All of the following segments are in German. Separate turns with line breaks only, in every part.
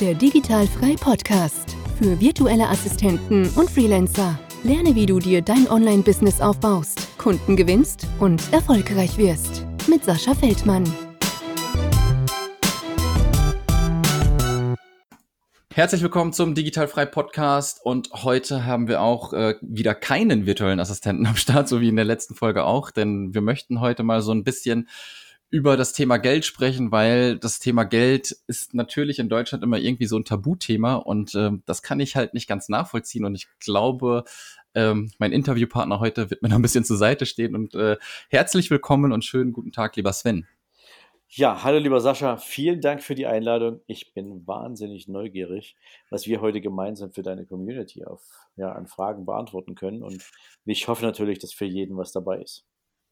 Der Digitalfrei Podcast für virtuelle Assistenten und Freelancer. Lerne, wie du dir dein Online-Business aufbaust, Kunden gewinnst und erfolgreich wirst. Mit Sascha Feldmann.
Herzlich willkommen zum Digitalfrei Podcast und heute haben wir auch äh, wieder keinen virtuellen Assistenten am Start, so wie in der letzten Folge auch, denn wir möchten heute mal so ein bisschen über das Thema Geld sprechen, weil das Thema Geld ist natürlich in Deutschland immer irgendwie so ein Tabuthema und äh, das kann ich halt nicht ganz nachvollziehen und ich glaube, ähm, mein Interviewpartner heute wird mir noch ein bisschen zur Seite stehen und äh, herzlich willkommen und schönen guten Tag, lieber Sven.
Ja, hallo lieber Sascha, vielen Dank für die Einladung. Ich bin wahnsinnig neugierig, was wir heute gemeinsam für deine Community auf, ja, an Fragen beantworten können. Und ich hoffe natürlich, dass für jeden was dabei ist.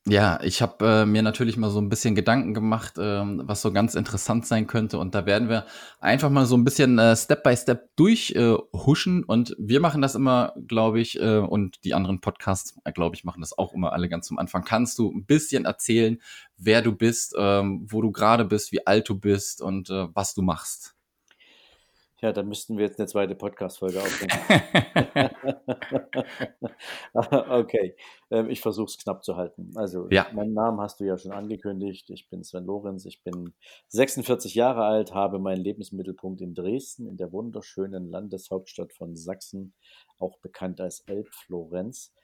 Ja, ich habe äh, mir natürlich mal so ein bisschen Gedanken gemacht, ähm, was so ganz interessant sein könnte. Und da werden wir einfach mal so ein bisschen äh, Step by Step durchhuschen. Äh, und wir machen das immer, glaube ich, äh, und die anderen Podcasts, äh, glaube ich, machen das auch immer alle ganz zum Anfang. Kannst du ein bisschen erzählen, wer du bist, ähm, wo du gerade bist, wie alt du bist und äh, was du machst?
Ja, dann müssten wir jetzt eine zweite Podcast-Folge aufnehmen. okay, ähm, ich versuche es knapp zu halten. Also, ja. meinen Namen hast du ja schon angekündigt. Ich bin Sven Lorenz, ich bin 46 Jahre alt, habe meinen Lebensmittelpunkt in Dresden, in der wunderschönen Landeshauptstadt von Sachsen, auch bekannt als Elbflorenz.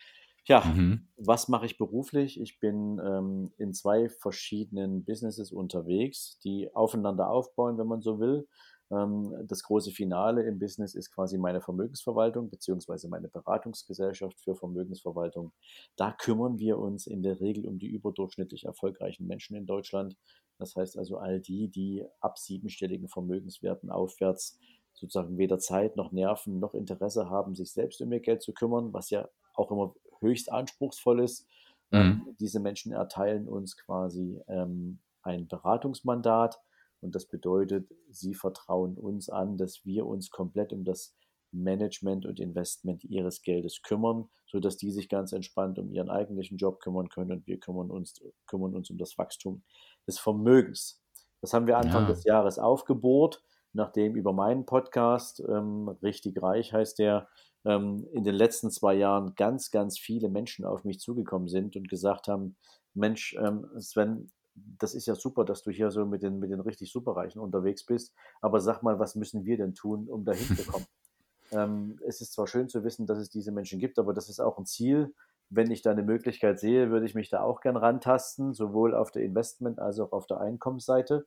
Ja, mhm. was mache ich beruflich? Ich bin ähm, in zwei verschiedenen Businesses unterwegs, die aufeinander aufbauen, wenn man so will. Ähm, das große Finale im Business ist quasi meine Vermögensverwaltung beziehungsweise meine Beratungsgesellschaft für Vermögensverwaltung. Da kümmern wir uns in der Regel um die überdurchschnittlich erfolgreichen Menschen in Deutschland. Das heißt also all die, die ab siebenstelligen Vermögenswerten aufwärts sozusagen weder Zeit noch Nerven noch Interesse haben, sich selbst um ihr Geld zu kümmern, was ja auch immer höchst anspruchsvoll ist. Ähm, mhm. diese Menschen erteilen uns quasi ähm, ein Beratungsmandat und das bedeutet, sie vertrauen uns an, dass wir uns komplett um das Management und Investment ihres Geldes kümmern, sodass die sich ganz entspannt um ihren eigentlichen Job kümmern können und wir kümmern uns, kümmern uns um das Wachstum des Vermögens. Das haben wir Anfang ja. des Jahres aufgebohrt, nachdem über meinen Podcast, ähm, richtig reich heißt der, ähm, in den letzten zwei Jahren ganz, ganz viele Menschen auf mich zugekommen sind und gesagt haben, Mensch, ähm, Sven, das ist ja super, dass du hier so mit den, mit den richtig Superreichen unterwegs bist. Aber sag mal, was müssen wir denn tun, um dahin zu kommen? ähm, es ist zwar schön zu wissen, dass es diese Menschen gibt, aber das ist auch ein Ziel. Wenn ich da eine Möglichkeit sehe, würde ich mich da auch gern rantasten, sowohl auf der Investment- als auch auf der Einkommensseite.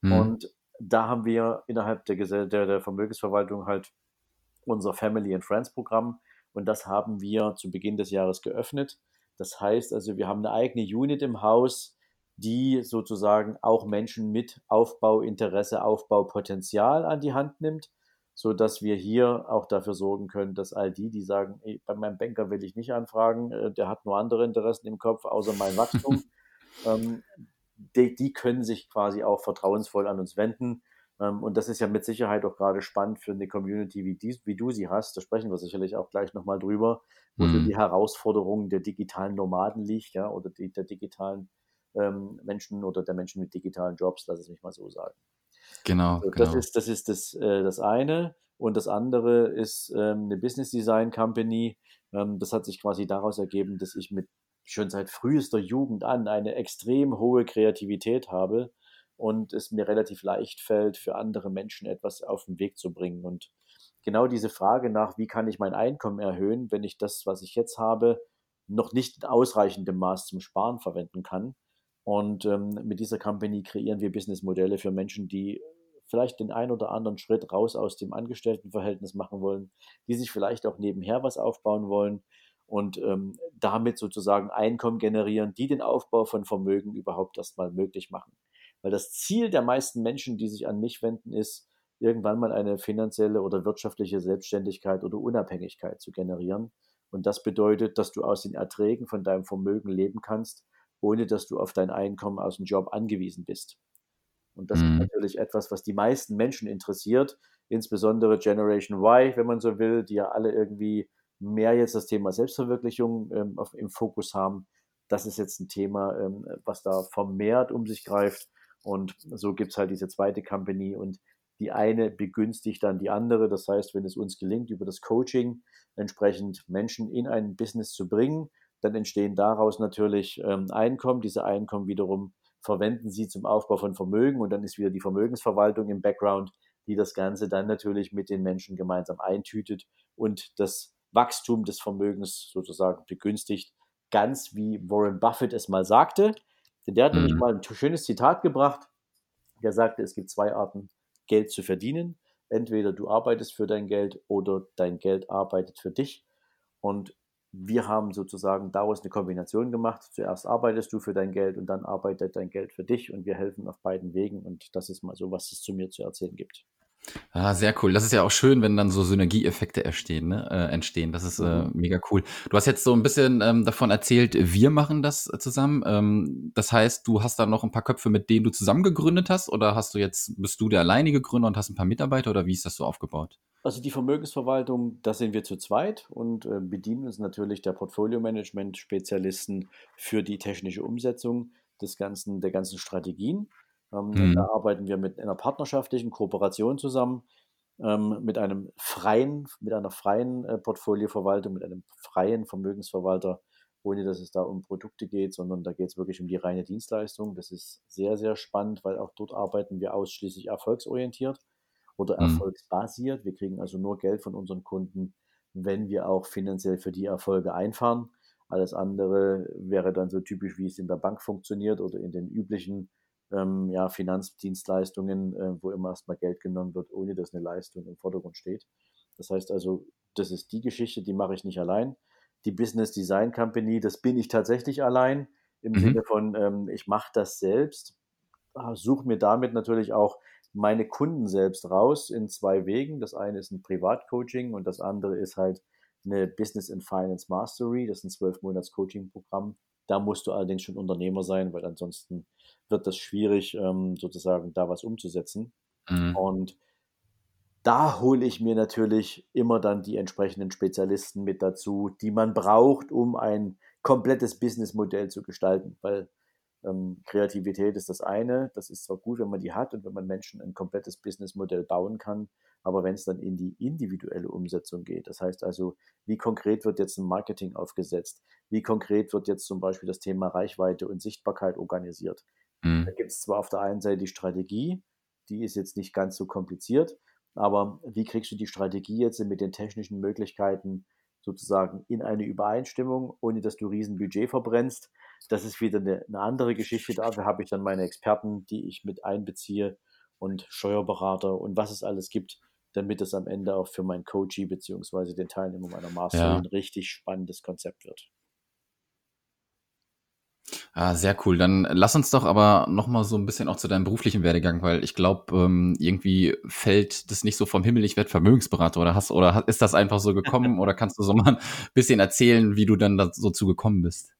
Mhm. Und da haben wir innerhalb der, der, der Vermögensverwaltung halt unser Family and Friends Programm und das haben wir zu Beginn des Jahres geöffnet. Das heißt also, wir haben eine eigene Unit im Haus, die sozusagen auch Menschen mit Aufbauinteresse, Aufbaupotenzial an die Hand nimmt, so dass wir hier auch dafür sorgen können, dass all die, die sagen, ey, bei meinem Banker will ich nicht anfragen, äh, der hat nur andere Interessen im Kopf, außer mein Wachstum, ähm, die, die, können sich quasi auch vertrauensvoll an uns wenden. Ähm, und das ist ja mit Sicherheit auch gerade spannend für eine Community wie, die, wie du sie hast. Da sprechen wir sicherlich auch gleich nochmal drüber, wo mhm. die Herausforderungen der digitalen Nomaden liegt, ja, oder die, der digitalen ähm, Menschen oder der Menschen mit digitalen Jobs, lass es mich mal so sagen.
Genau.
Also
das
genau. ist das, ist das, äh, das eine. Und das andere ist ähm, eine Business Design Company. Ähm, das hat sich quasi daraus ergeben, dass ich mit schon seit frühester Jugend an eine extrem hohe Kreativität habe und es mir relativ leicht fällt, für andere Menschen etwas auf den Weg zu bringen. Und genau diese Frage nach, wie kann ich mein Einkommen erhöhen, wenn ich das, was ich jetzt habe, noch nicht in ausreichendem Maß zum Sparen verwenden kann, und ähm, mit dieser Company kreieren wir Businessmodelle für Menschen, die vielleicht den ein oder anderen Schritt raus aus dem Angestelltenverhältnis machen wollen, die sich vielleicht auch nebenher was aufbauen wollen und ähm, damit sozusagen Einkommen generieren, die den Aufbau von Vermögen überhaupt erstmal möglich machen. Weil das Ziel der meisten Menschen, die sich an mich wenden, ist, irgendwann mal eine finanzielle oder wirtschaftliche Selbstständigkeit oder Unabhängigkeit zu generieren. Und das bedeutet, dass du aus den Erträgen von deinem Vermögen leben kannst ohne dass du auf dein Einkommen aus dem Job angewiesen bist. Und das mhm. ist natürlich etwas, was die meisten Menschen interessiert, insbesondere Generation Y, wenn man so will, die ja alle irgendwie mehr jetzt das Thema Selbstverwirklichung ähm, auf, im Fokus haben. Das ist jetzt ein Thema, ähm, was da vermehrt um sich greift. Und so gibt es halt diese zweite Company und Die eine begünstigt dann die andere. Das heißt, wenn es uns gelingt, über das Coaching entsprechend Menschen in ein Business zu bringen, dann entstehen daraus natürlich ähm, Einkommen. Diese Einkommen wiederum verwenden sie zum Aufbau von Vermögen und dann ist wieder die Vermögensverwaltung im Background, die das Ganze dann natürlich mit den Menschen gemeinsam eintütet und das Wachstum des Vermögens sozusagen begünstigt, ganz wie Warren Buffett es mal sagte. Denn der hat mhm. nämlich mal ein schönes Zitat gebracht. Der sagte, es gibt zwei Arten, Geld zu verdienen. Entweder du arbeitest für dein Geld oder dein Geld arbeitet für dich. Und wir haben sozusagen daraus eine Kombination gemacht. Zuerst arbeitest du für dein Geld und dann arbeitet dein Geld für dich und wir helfen auf beiden Wegen und das ist mal so, was es zu mir zu erzählen gibt.
Ah, sehr cool. Das ist ja auch schön, wenn dann so Synergieeffekte entstehen. Ne? Äh, entstehen. Das ist äh, mhm. mega cool. Du hast jetzt so ein bisschen ähm, davon erzählt, wir machen das zusammen. Ähm, das heißt, du hast da noch ein paar Köpfe, mit denen du zusammen gegründet hast, oder hast du jetzt bist du der alleinige Gründer und hast ein paar Mitarbeiter, oder wie ist das so aufgebaut?
Also die Vermögensverwaltung, da sind wir zu zweit und äh, bedienen uns natürlich der Portfolio-Management-Spezialisten für die technische Umsetzung des ganzen, der ganzen Strategien. Ähm, mhm. Da arbeiten wir mit einer partnerschaftlichen Kooperation zusammen, ähm, mit einem freien, mit einer freien äh, Portfolioverwaltung, mit einem freien Vermögensverwalter, ohne dass es da um Produkte geht, sondern da geht es wirklich um die reine Dienstleistung. Das ist sehr, sehr spannend, weil auch dort arbeiten wir ausschließlich erfolgsorientiert oder mhm. erfolgsbasiert. Wir kriegen also nur Geld von unseren Kunden, wenn wir auch finanziell für die Erfolge einfahren. Alles andere wäre dann so typisch, wie es in der Bank funktioniert oder in den üblichen ähm, ja, Finanzdienstleistungen, äh, wo immer erstmal Geld genommen wird, ohne dass eine Leistung im Vordergrund steht. Das heißt also, das ist die Geschichte, die mache ich nicht allein. Die Business Design Company, das bin ich tatsächlich allein im mhm. Sinne von, ähm, ich mache das selbst, ah, suche mir damit natürlich auch meine Kunden selbst raus in zwei Wegen. Das eine ist ein Privatcoaching und das andere ist halt eine Business and Finance Mastery. Das ist ein zwölf Monats Coaching-Programm. Da musst du allerdings schon Unternehmer sein, weil ansonsten wird das schwierig, ähm, sozusagen da was umzusetzen. Mhm. Und da hole ich mir natürlich immer dann die entsprechenden Spezialisten mit dazu, die man braucht, um ein komplettes Businessmodell zu gestalten. Weil ähm, Kreativität ist das eine, das ist zwar gut, wenn man die hat und wenn man Menschen ein komplettes Businessmodell bauen kann, aber wenn es dann in die individuelle Umsetzung geht, das heißt also, wie konkret wird jetzt ein Marketing aufgesetzt, wie konkret wird jetzt zum Beispiel das Thema Reichweite und Sichtbarkeit organisiert, Mhm. Da gibt es zwar auf der einen Seite die Strategie, die ist jetzt nicht ganz so kompliziert, aber wie kriegst du die Strategie jetzt mit den technischen Möglichkeiten sozusagen in eine Übereinstimmung, ohne dass du riesen Budget verbrennst? Das ist wieder eine, eine andere Geschichte. Dafür habe ich dann meine Experten, die ich mit einbeziehe und Steuerberater und was es alles gibt, damit es am Ende auch für meinen Coachie bzw. den Teilnehmer meiner Master ja. ein richtig spannendes Konzept wird.
Ah, sehr cool. Dann lass uns doch aber noch mal so ein bisschen auch zu deinem beruflichen Werdegang, weil ich glaube, ähm, irgendwie fällt das nicht so vom Himmel, ich werde Vermögensberater oder hast oder ist das einfach so gekommen oder kannst du so mal ein bisschen erzählen, wie du dann dazu gekommen bist?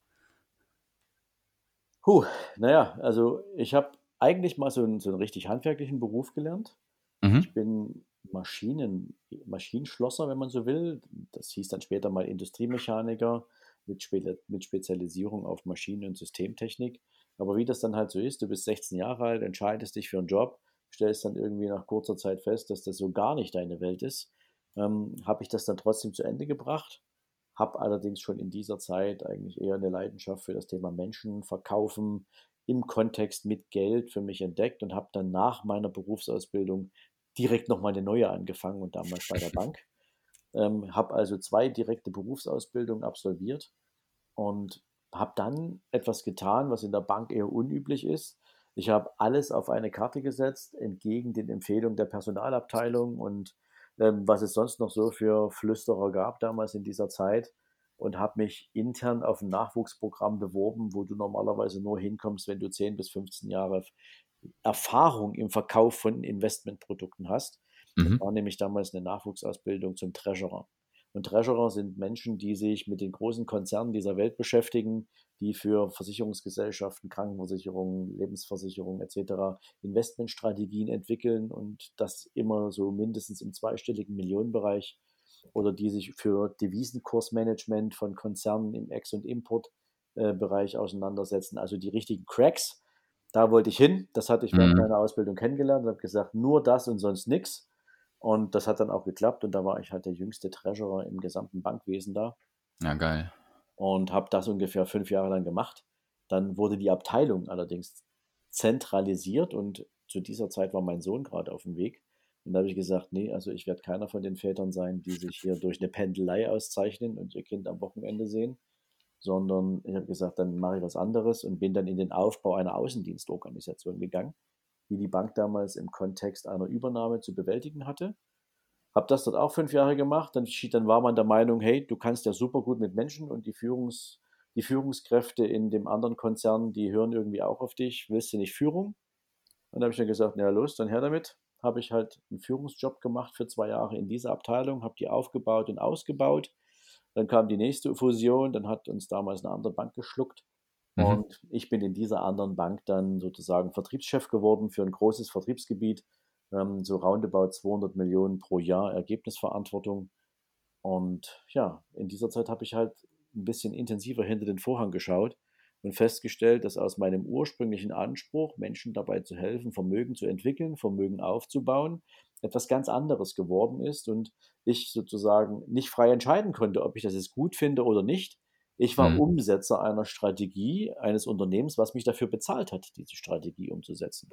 Puh, naja, also ich habe eigentlich mal so einen, so einen richtig handwerklichen Beruf gelernt. Mhm. Ich bin Maschinen, Maschinenschlosser, wenn man so will. Das hieß dann später mal Industriemechaniker mit, Spe mit Spezialisierung auf Maschinen- und Systemtechnik. Aber wie das dann halt so ist, du bist 16 Jahre alt, entscheidest dich für einen Job, stellst dann irgendwie nach kurzer Zeit fest, dass das so gar nicht deine Welt ist, ähm, habe ich das dann trotzdem zu Ende gebracht, habe allerdings schon in dieser Zeit eigentlich eher eine Leidenschaft für das Thema Menschen verkaufen im Kontext mit Geld für mich entdeckt und habe dann nach meiner Berufsausbildung direkt nochmal eine neue angefangen und damals bei der Bank. Ähm, habe also zwei direkte Berufsausbildungen absolviert und habe dann etwas getan, was in der Bank eher unüblich ist. Ich habe alles auf eine Karte gesetzt, entgegen den Empfehlungen der Personalabteilung und ähm, was es sonst noch so für Flüsterer gab damals in dieser Zeit und habe mich intern auf ein Nachwuchsprogramm beworben, wo du normalerweise nur hinkommst, wenn du 10 bis 15 Jahre Erfahrung im Verkauf von Investmentprodukten hast. Mhm. Das war nämlich damals eine Nachwuchsausbildung zum Treasurer. Und Treasurer sind Menschen, die sich mit den großen Konzernen dieser Welt beschäftigen, die für Versicherungsgesellschaften, Krankenversicherungen, Lebensversicherungen etc. Investmentstrategien entwickeln und das immer so mindestens im zweistelligen Millionenbereich oder die sich für Devisenkursmanagement von Konzernen im Ex- und Importbereich auseinandersetzen, also die richtigen Cracks. da wollte ich hin. Das hatte ich während mhm. meiner Ausbildung kennengelernt und habe gesagt, nur das und sonst nichts. Und das hat dann auch geklappt und da war ich halt der jüngste Treasurer im gesamten Bankwesen da.
Ja, geil.
Und habe das ungefähr fünf Jahre lang gemacht. Dann wurde die Abteilung allerdings zentralisiert und zu dieser Zeit war mein Sohn gerade auf dem Weg. Und da habe ich gesagt, nee, also ich werde keiner von den Vätern sein, die sich hier durch eine Pendelei auszeichnen und ihr Kind am Wochenende sehen, sondern ich habe gesagt, dann mache ich was anderes und bin dann in den Aufbau einer Außendienstorganisation gegangen die die Bank damals im Kontext einer Übernahme zu bewältigen hatte. Habe das dort auch fünf Jahre gemacht. Dann, dann war man der Meinung, hey, du kannst ja super gut mit Menschen und die, Führungs, die Führungskräfte in dem anderen Konzern, die hören irgendwie auch auf dich. Willst du nicht Führung? Und dann habe ich dann gesagt, na los, dann her damit. Habe ich halt einen Führungsjob gemacht für zwei Jahre in dieser Abteilung, habe die aufgebaut und ausgebaut. Dann kam die nächste Fusion, dann hat uns damals eine andere Bank geschluckt. Mhm. Und ich bin in dieser anderen Bank dann sozusagen Vertriebschef geworden für ein großes Vertriebsgebiet, ähm, so roundabout 200 Millionen pro Jahr Ergebnisverantwortung. Und ja, in dieser Zeit habe ich halt ein bisschen intensiver hinter den Vorhang geschaut und festgestellt, dass aus meinem ursprünglichen Anspruch, Menschen dabei zu helfen, Vermögen zu entwickeln, Vermögen aufzubauen, etwas ganz anderes geworden ist und ich sozusagen nicht frei entscheiden konnte, ob ich das jetzt gut finde oder nicht, ich war mhm. Umsetzer einer Strategie eines Unternehmens, was mich dafür bezahlt hat, diese Strategie umzusetzen.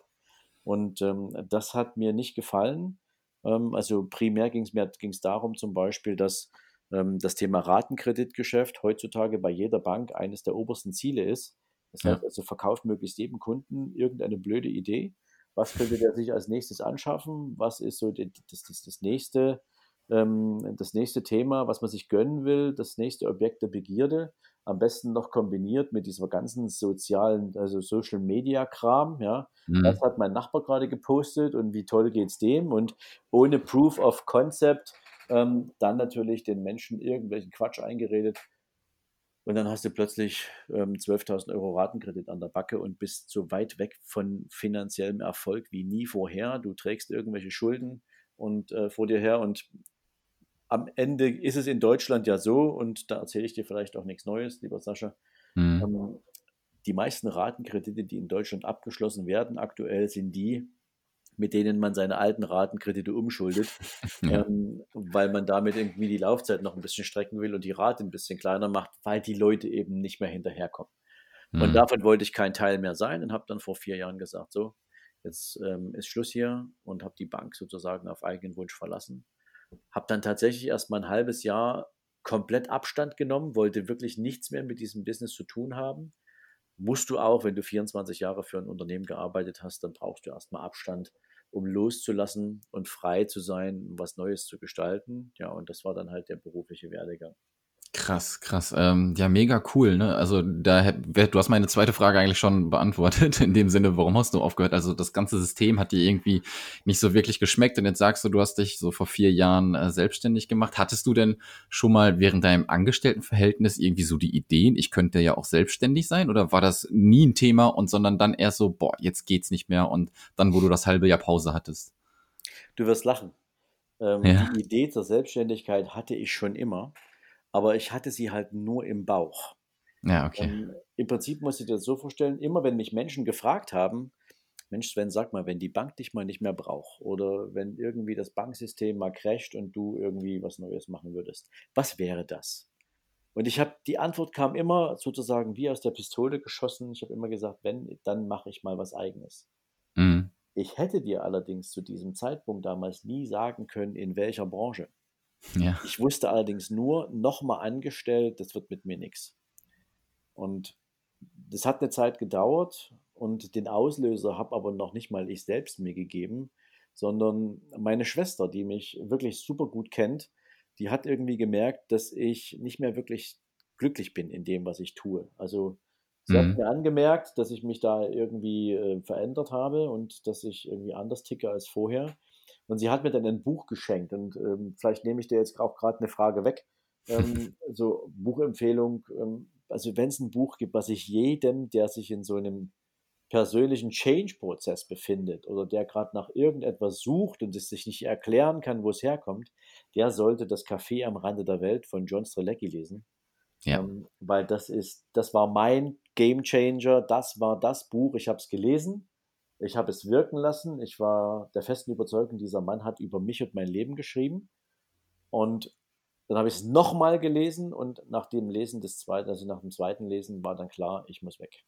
Und ähm, das hat mir nicht gefallen. Ähm, also primär ging es darum zum Beispiel, dass ähm, das Thema Ratenkreditgeschäft heutzutage bei jeder Bank eines der obersten Ziele ist. Das heißt also, verkauft möglichst jedem Kunden irgendeine blöde Idee. Was könnte der sich als nächstes anschaffen? Was ist so das, das, das nächste ähm, das nächste Thema, was man sich gönnen will, das nächste Objekt der Begierde, am besten noch kombiniert mit dieser ganzen sozialen, also Social Media Kram, ja. Mhm. Das hat mein Nachbar gerade gepostet und wie toll geht's dem und ohne Proof of Concept ähm, dann natürlich den Menschen irgendwelchen Quatsch eingeredet. Und dann hast du plötzlich ähm, 12.000 Euro Ratenkredit an der Backe und bist so weit weg von finanziellem Erfolg wie nie vorher. Du trägst irgendwelche Schulden und äh, vor dir her und am Ende ist es in Deutschland ja so, und da erzähle ich dir vielleicht auch nichts Neues, lieber Sascha. Mhm. Ähm, die meisten Ratenkredite, die in Deutschland abgeschlossen werden, aktuell sind die, mit denen man seine alten Ratenkredite umschuldet, ja. ähm, weil man damit irgendwie die Laufzeit noch ein bisschen strecken will und die Rate ein bisschen kleiner macht, weil die Leute eben nicht mehr hinterherkommen. Mhm. Und davon wollte ich kein Teil mehr sein und habe dann vor vier Jahren gesagt, so, jetzt ähm, ist Schluss hier und habe die Bank sozusagen auf eigenen Wunsch verlassen habe dann tatsächlich erst mal ein halbes Jahr komplett Abstand genommen, wollte wirklich nichts mehr mit diesem Business zu tun haben. Musst du auch, wenn du 24 Jahre für ein Unternehmen gearbeitet hast, dann brauchst du erstmal Abstand, um loszulassen und frei zu sein, um was Neues zu gestalten. Ja, und das war dann halt der berufliche Werdegang.
Krass, krass. Ähm, ja, mega cool. Ne? Also da du hast meine zweite Frage eigentlich schon beantwortet in dem Sinne, warum hast du aufgehört? Also das ganze System hat dir irgendwie nicht so wirklich geschmeckt und jetzt sagst du, du hast dich so vor vier Jahren äh, selbstständig gemacht. Hattest du denn schon mal während deinem Angestelltenverhältnis irgendwie so die Ideen, ich könnte ja auch selbstständig sein oder war das nie ein Thema und sondern dann erst so, boah, jetzt geht's nicht mehr und dann, wo du das halbe Jahr Pause hattest?
Du wirst lachen. Ähm, ja. Die Idee zur Selbstständigkeit hatte ich schon immer aber ich hatte sie halt nur im Bauch.
Ja, okay.
Ähm, Im Prinzip musst du dir das so vorstellen, immer wenn mich Menschen gefragt haben, Mensch, Sven, sag mal, wenn die Bank dich mal nicht mehr braucht oder wenn irgendwie das Banksystem mal crasht und du irgendwie was Neues machen würdest, was wäre das? Und ich habe, die Antwort kam immer sozusagen wie aus der Pistole geschossen. Ich habe immer gesagt, wenn, dann mache ich mal was eigenes. Mhm. Ich hätte dir allerdings zu diesem Zeitpunkt damals nie sagen können, in welcher Branche. Ja. Ich wusste allerdings nur, nochmal angestellt, das wird mit mir nichts. Und das hat eine Zeit gedauert und den Auslöser habe aber noch nicht mal ich selbst mir gegeben, sondern meine Schwester, die mich wirklich super gut kennt, die hat irgendwie gemerkt, dass ich nicht mehr wirklich glücklich bin in dem, was ich tue. Also sie mhm. hat mir angemerkt, dass ich mich da irgendwie äh, verändert habe und dass ich irgendwie anders ticke als vorher. Und sie hat mir dann ein Buch geschenkt. Und ähm, vielleicht nehme ich dir jetzt auch gerade eine Frage weg. Ähm, so Buchempfehlung. Ähm, also wenn es ein Buch gibt, was ich jedem, der sich in so einem persönlichen Change-Prozess befindet oder der gerade nach irgendetwas sucht und es sich nicht erklären kann, wo es herkommt, der sollte das Café am Rande der Welt von John Strelecki lesen. Ja. Ähm, weil das ist, das war mein Game Changer, das war das Buch, ich habe es gelesen, ich habe es wirken lassen, ich war der festen Überzeugung, dieser Mann hat über mich und mein Leben geschrieben und dann habe ich es nochmal gelesen und nach dem Lesen des zweiten, also nach dem zweiten Lesen war dann klar, ich muss weg.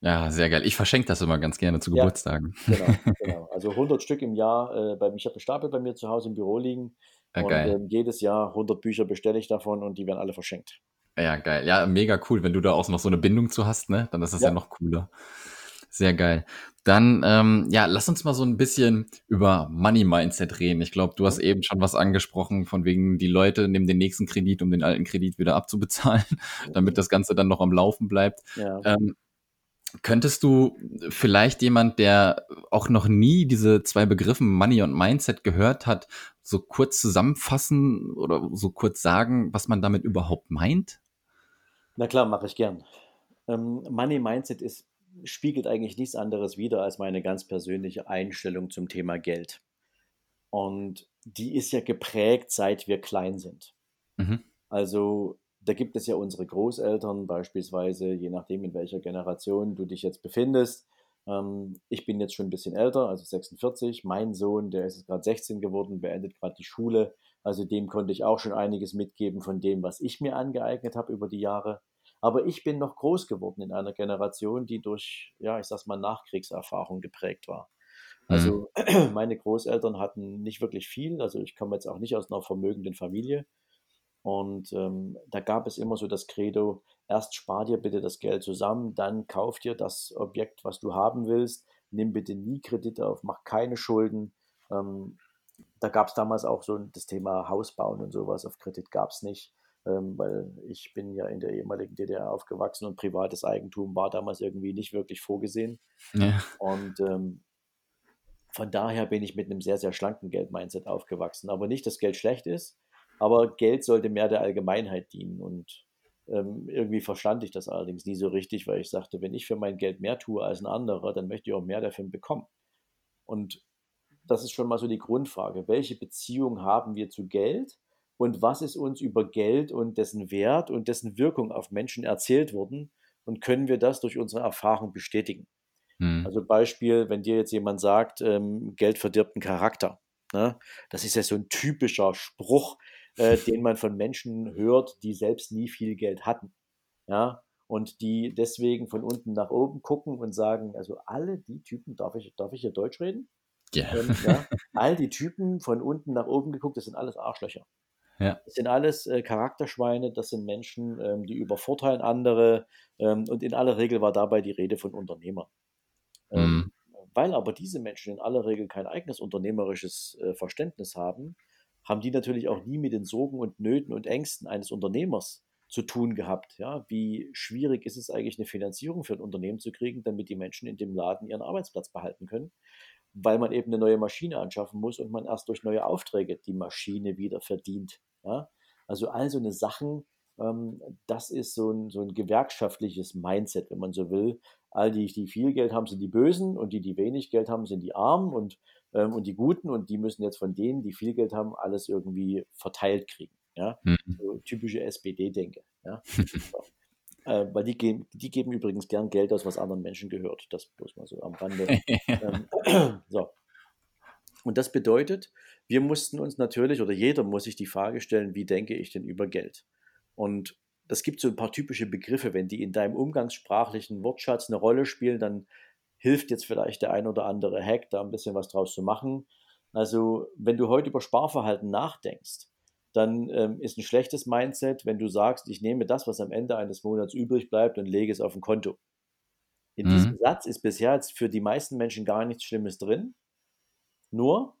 Ja, sehr geil. Ich verschenke das immer ganz gerne zu ja, Geburtstagen.
Genau, genau. Also 100 Stück im Jahr. Äh, bei, ich habe einen Stapel bei mir zu Hause im Büro liegen. Ja, und ähm, jedes Jahr 100 Bücher bestelle ich davon und die werden alle verschenkt.
Ja, geil. Ja, mega cool. Wenn du da auch noch so eine Bindung zu hast, ne? Dann ist das ja, ja noch cooler. Sehr geil. Dann, ähm, ja, lass uns mal so ein bisschen über Money Mindset reden. Ich glaube, du hast eben schon was angesprochen, von wegen, die Leute nehmen den nächsten Kredit, um den alten Kredit wieder abzubezahlen, damit das Ganze dann noch am Laufen bleibt. Ja. Ähm, Könntest du vielleicht jemand, der auch noch nie diese zwei Begriffe Money und Mindset gehört hat, so kurz zusammenfassen oder so kurz sagen, was man damit überhaupt meint?
Na klar, mache ich gern. Ähm, Money Mindset ist, spiegelt eigentlich nichts anderes wider als meine ganz persönliche Einstellung zum Thema Geld. Und die ist ja geprägt, seit wir klein sind. Mhm. Also da gibt es ja unsere Großeltern beispielsweise, je nachdem, in welcher Generation du dich jetzt befindest. Ähm, ich bin jetzt schon ein bisschen älter, also 46. Mein Sohn, der ist gerade 16 geworden, beendet gerade die Schule. Also dem konnte ich auch schon einiges mitgeben von dem, was ich mir angeeignet habe über die Jahre. Aber ich bin noch groß geworden in einer Generation, die durch, ja, ich sag's mal, Nachkriegserfahrung geprägt war. Also mhm. meine Großeltern hatten nicht wirklich viel. Also ich komme jetzt auch nicht aus einer vermögenden Familie. Und ähm, da gab es immer so das Credo, erst spar dir bitte das Geld zusammen, dann kauf dir das Objekt, was du haben willst, nimm bitte nie Kredite auf, mach keine Schulden. Ähm, da gab es damals auch so das Thema Haus bauen und sowas, auf Kredit gab es nicht, weil ich bin ja in der ehemaligen DDR aufgewachsen und privates Eigentum war damals irgendwie nicht wirklich vorgesehen. Ja. Und ähm, von daher bin ich mit einem sehr, sehr schlanken Geld-Mindset aufgewachsen. Aber nicht, dass Geld schlecht ist, aber Geld sollte mehr der Allgemeinheit dienen. Und ähm, irgendwie verstand ich das allerdings nie so richtig, weil ich sagte, wenn ich für mein Geld mehr tue als ein anderer, dann möchte ich auch mehr dafür bekommen. Und das ist schon mal so die Grundfrage. Welche Beziehung haben wir zu Geld? Und was ist uns über Geld und dessen Wert und dessen Wirkung auf Menschen erzählt worden? Und können wir das durch unsere Erfahrung bestätigen? Hm. Also Beispiel, wenn dir jetzt jemand sagt, ähm, Geld verdirbt einen Charakter. Ne? Das ist ja so ein typischer Spruch, äh, den man von Menschen hört, die selbst nie viel Geld hatten. Ja, und die deswegen von unten nach oben gucken und sagen, also alle die Typen, darf ich, darf ich hier Deutsch reden? Yeah. Ähm, ja, all die Typen von unten nach oben geguckt, das sind alles Arschlöcher. Ja. Das sind alles äh, Charakterschweine, das sind Menschen, ähm, die übervorteilen andere ähm, und in aller Regel war dabei die Rede von Unternehmern. Ähm, mhm. Weil aber diese Menschen in aller Regel kein eigenes unternehmerisches äh, Verständnis haben, haben die natürlich auch nie mit den Sorgen und Nöten und Ängsten eines Unternehmers zu tun gehabt. Ja, wie schwierig ist es eigentlich, eine Finanzierung für ein Unternehmen zu kriegen, damit die Menschen in dem Laden ihren Arbeitsplatz behalten können, weil man eben eine neue Maschine anschaffen muss und man erst durch neue Aufträge die Maschine wieder verdient. Ja, also all so eine Sachen, ähm, das ist so ein, so ein gewerkschaftliches Mindset, wenn man so will. All die, die viel Geld haben, sind die Bösen und die, die wenig Geld haben, sind die Armen und ähm, und die Guten und die müssen jetzt von denen, die viel Geld haben, alles irgendwie verteilt kriegen. Ja? Mhm. So typische SPD-Denke. Ja? äh, weil die geben, die geben übrigens gern Geld aus, was anderen Menschen gehört. Das bloß mal so am Rande. ähm, so. Und das bedeutet, wir mussten uns natürlich, oder jeder muss sich die Frage stellen, wie denke ich denn über Geld? Und das gibt so ein paar typische Begriffe, wenn die in deinem umgangssprachlichen Wortschatz eine Rolle spielen, dann hilft jetzt vielleicht der ein oder andere Hack, da ein bisschen was draus zu machen. Also, wenn du heute über Sparverhalten nachdenkst, dann ähm, ist ein schlechtes Mindset, wenn du sagst, ich nehme das, was am Ende eines Monats übrig bleibt und lege es auf ein Konto. In mhm. diesem Satz ist bisher jetzt für die meisten Menschen gar nichts Schlimmes drin. Nur,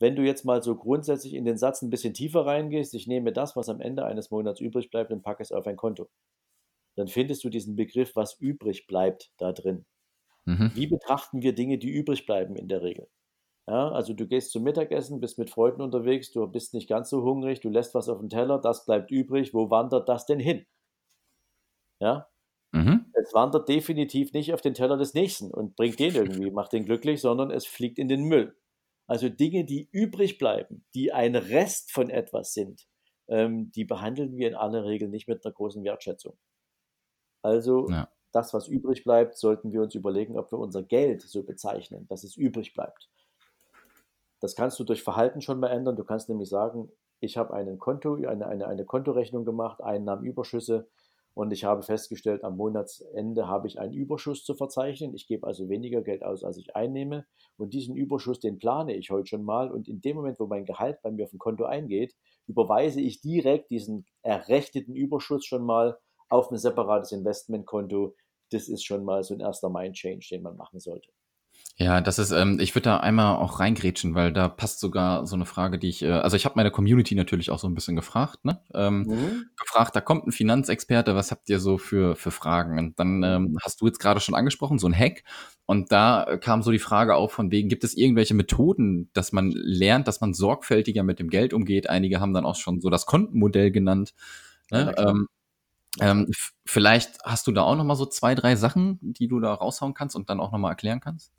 wenn du jetzt mal so grundsätzlich in den Satz ein bisschen tiefer reingehst, ich nehme das, was am Ende eines Monats übrig bleibt und packe es auf ein Konto, dann findest du diesen Begriff, was übrig bleibt, da drin. Mhm. Wie betrachten wir Dinge, die übrig bleiben in der Regel? Ja, also du gehst zum Mittagessen, bist mit Freunden unterwegs, du bist nicht ganz so hungrig, du lässt was auf dem Teller, das bleibt übrig. Wo wandert das denn hin? Ja, mhm. es wandert definitiv nicht auf den Teller des Nächsten und bringt den irgendwie, macht den glücklich, sondern es fliegt in den Müll. Also Dinge, die übrig bleiben, die ein Rest von etwas sind, ähm, die behandeln wir in aller Regel nicht mit einer großen Wertschätzung. Also ja das, was übrig bleibt, sollten wir uns überlegen, ob wir unser Geld so bezeichnen, dass es übrig bleibt. Das kannst du durch Verhalten schon mal ändern. Du kannst nämlich sagen, ich habe einen Konto, eine, eine, eine Kontorechnung gemacht, Einnahmenüberschüsse und ich habe festgestellt, am Monatsende habe ich einen Überschuss zu verzeichnen. Ich gebe also weniger Geld aus, als ich einnehme. Und diesen Überschuss, den plane ich heute schon mal. Und in dem Moment, wo mein Gehalt bei mir auf dem Konto eingeht, überweise ich direkt diesen errechneten Überschuss schon mal auf ein separates Investmentkonto. Das ist schon mal so ein erster Mind-Change, den man machen sollte.
Ja, das ist, ähm, ich würde da einmal auch reingrätschen, weil da passt sogar so eine Frage, die ich, äh, also ich habe meine Community natürlich auch so ein bisschen gefragt, ne? Ähm, mhm. Gefragt, da kommt ein Finanzexperte, was habt ihr so für, für Fragen? Und dann mhm. ähm, hast du jetzt gerade schon angesprochen, so ein Hack. Und da kam so die Frage auf von wegen, gibt es irgendwelche Methoden, dass man lernt, dass man sorgfältiger mit dem Geld umgeht? Einige haben dann auch schon so das Kontenmodell genannt. Ne? Ja, ähm, ähm, vielleicht hast du da auch noch mal so zwei, drei Sachen, die du da raushauen kannst und dann auch noch mal erklären kannst?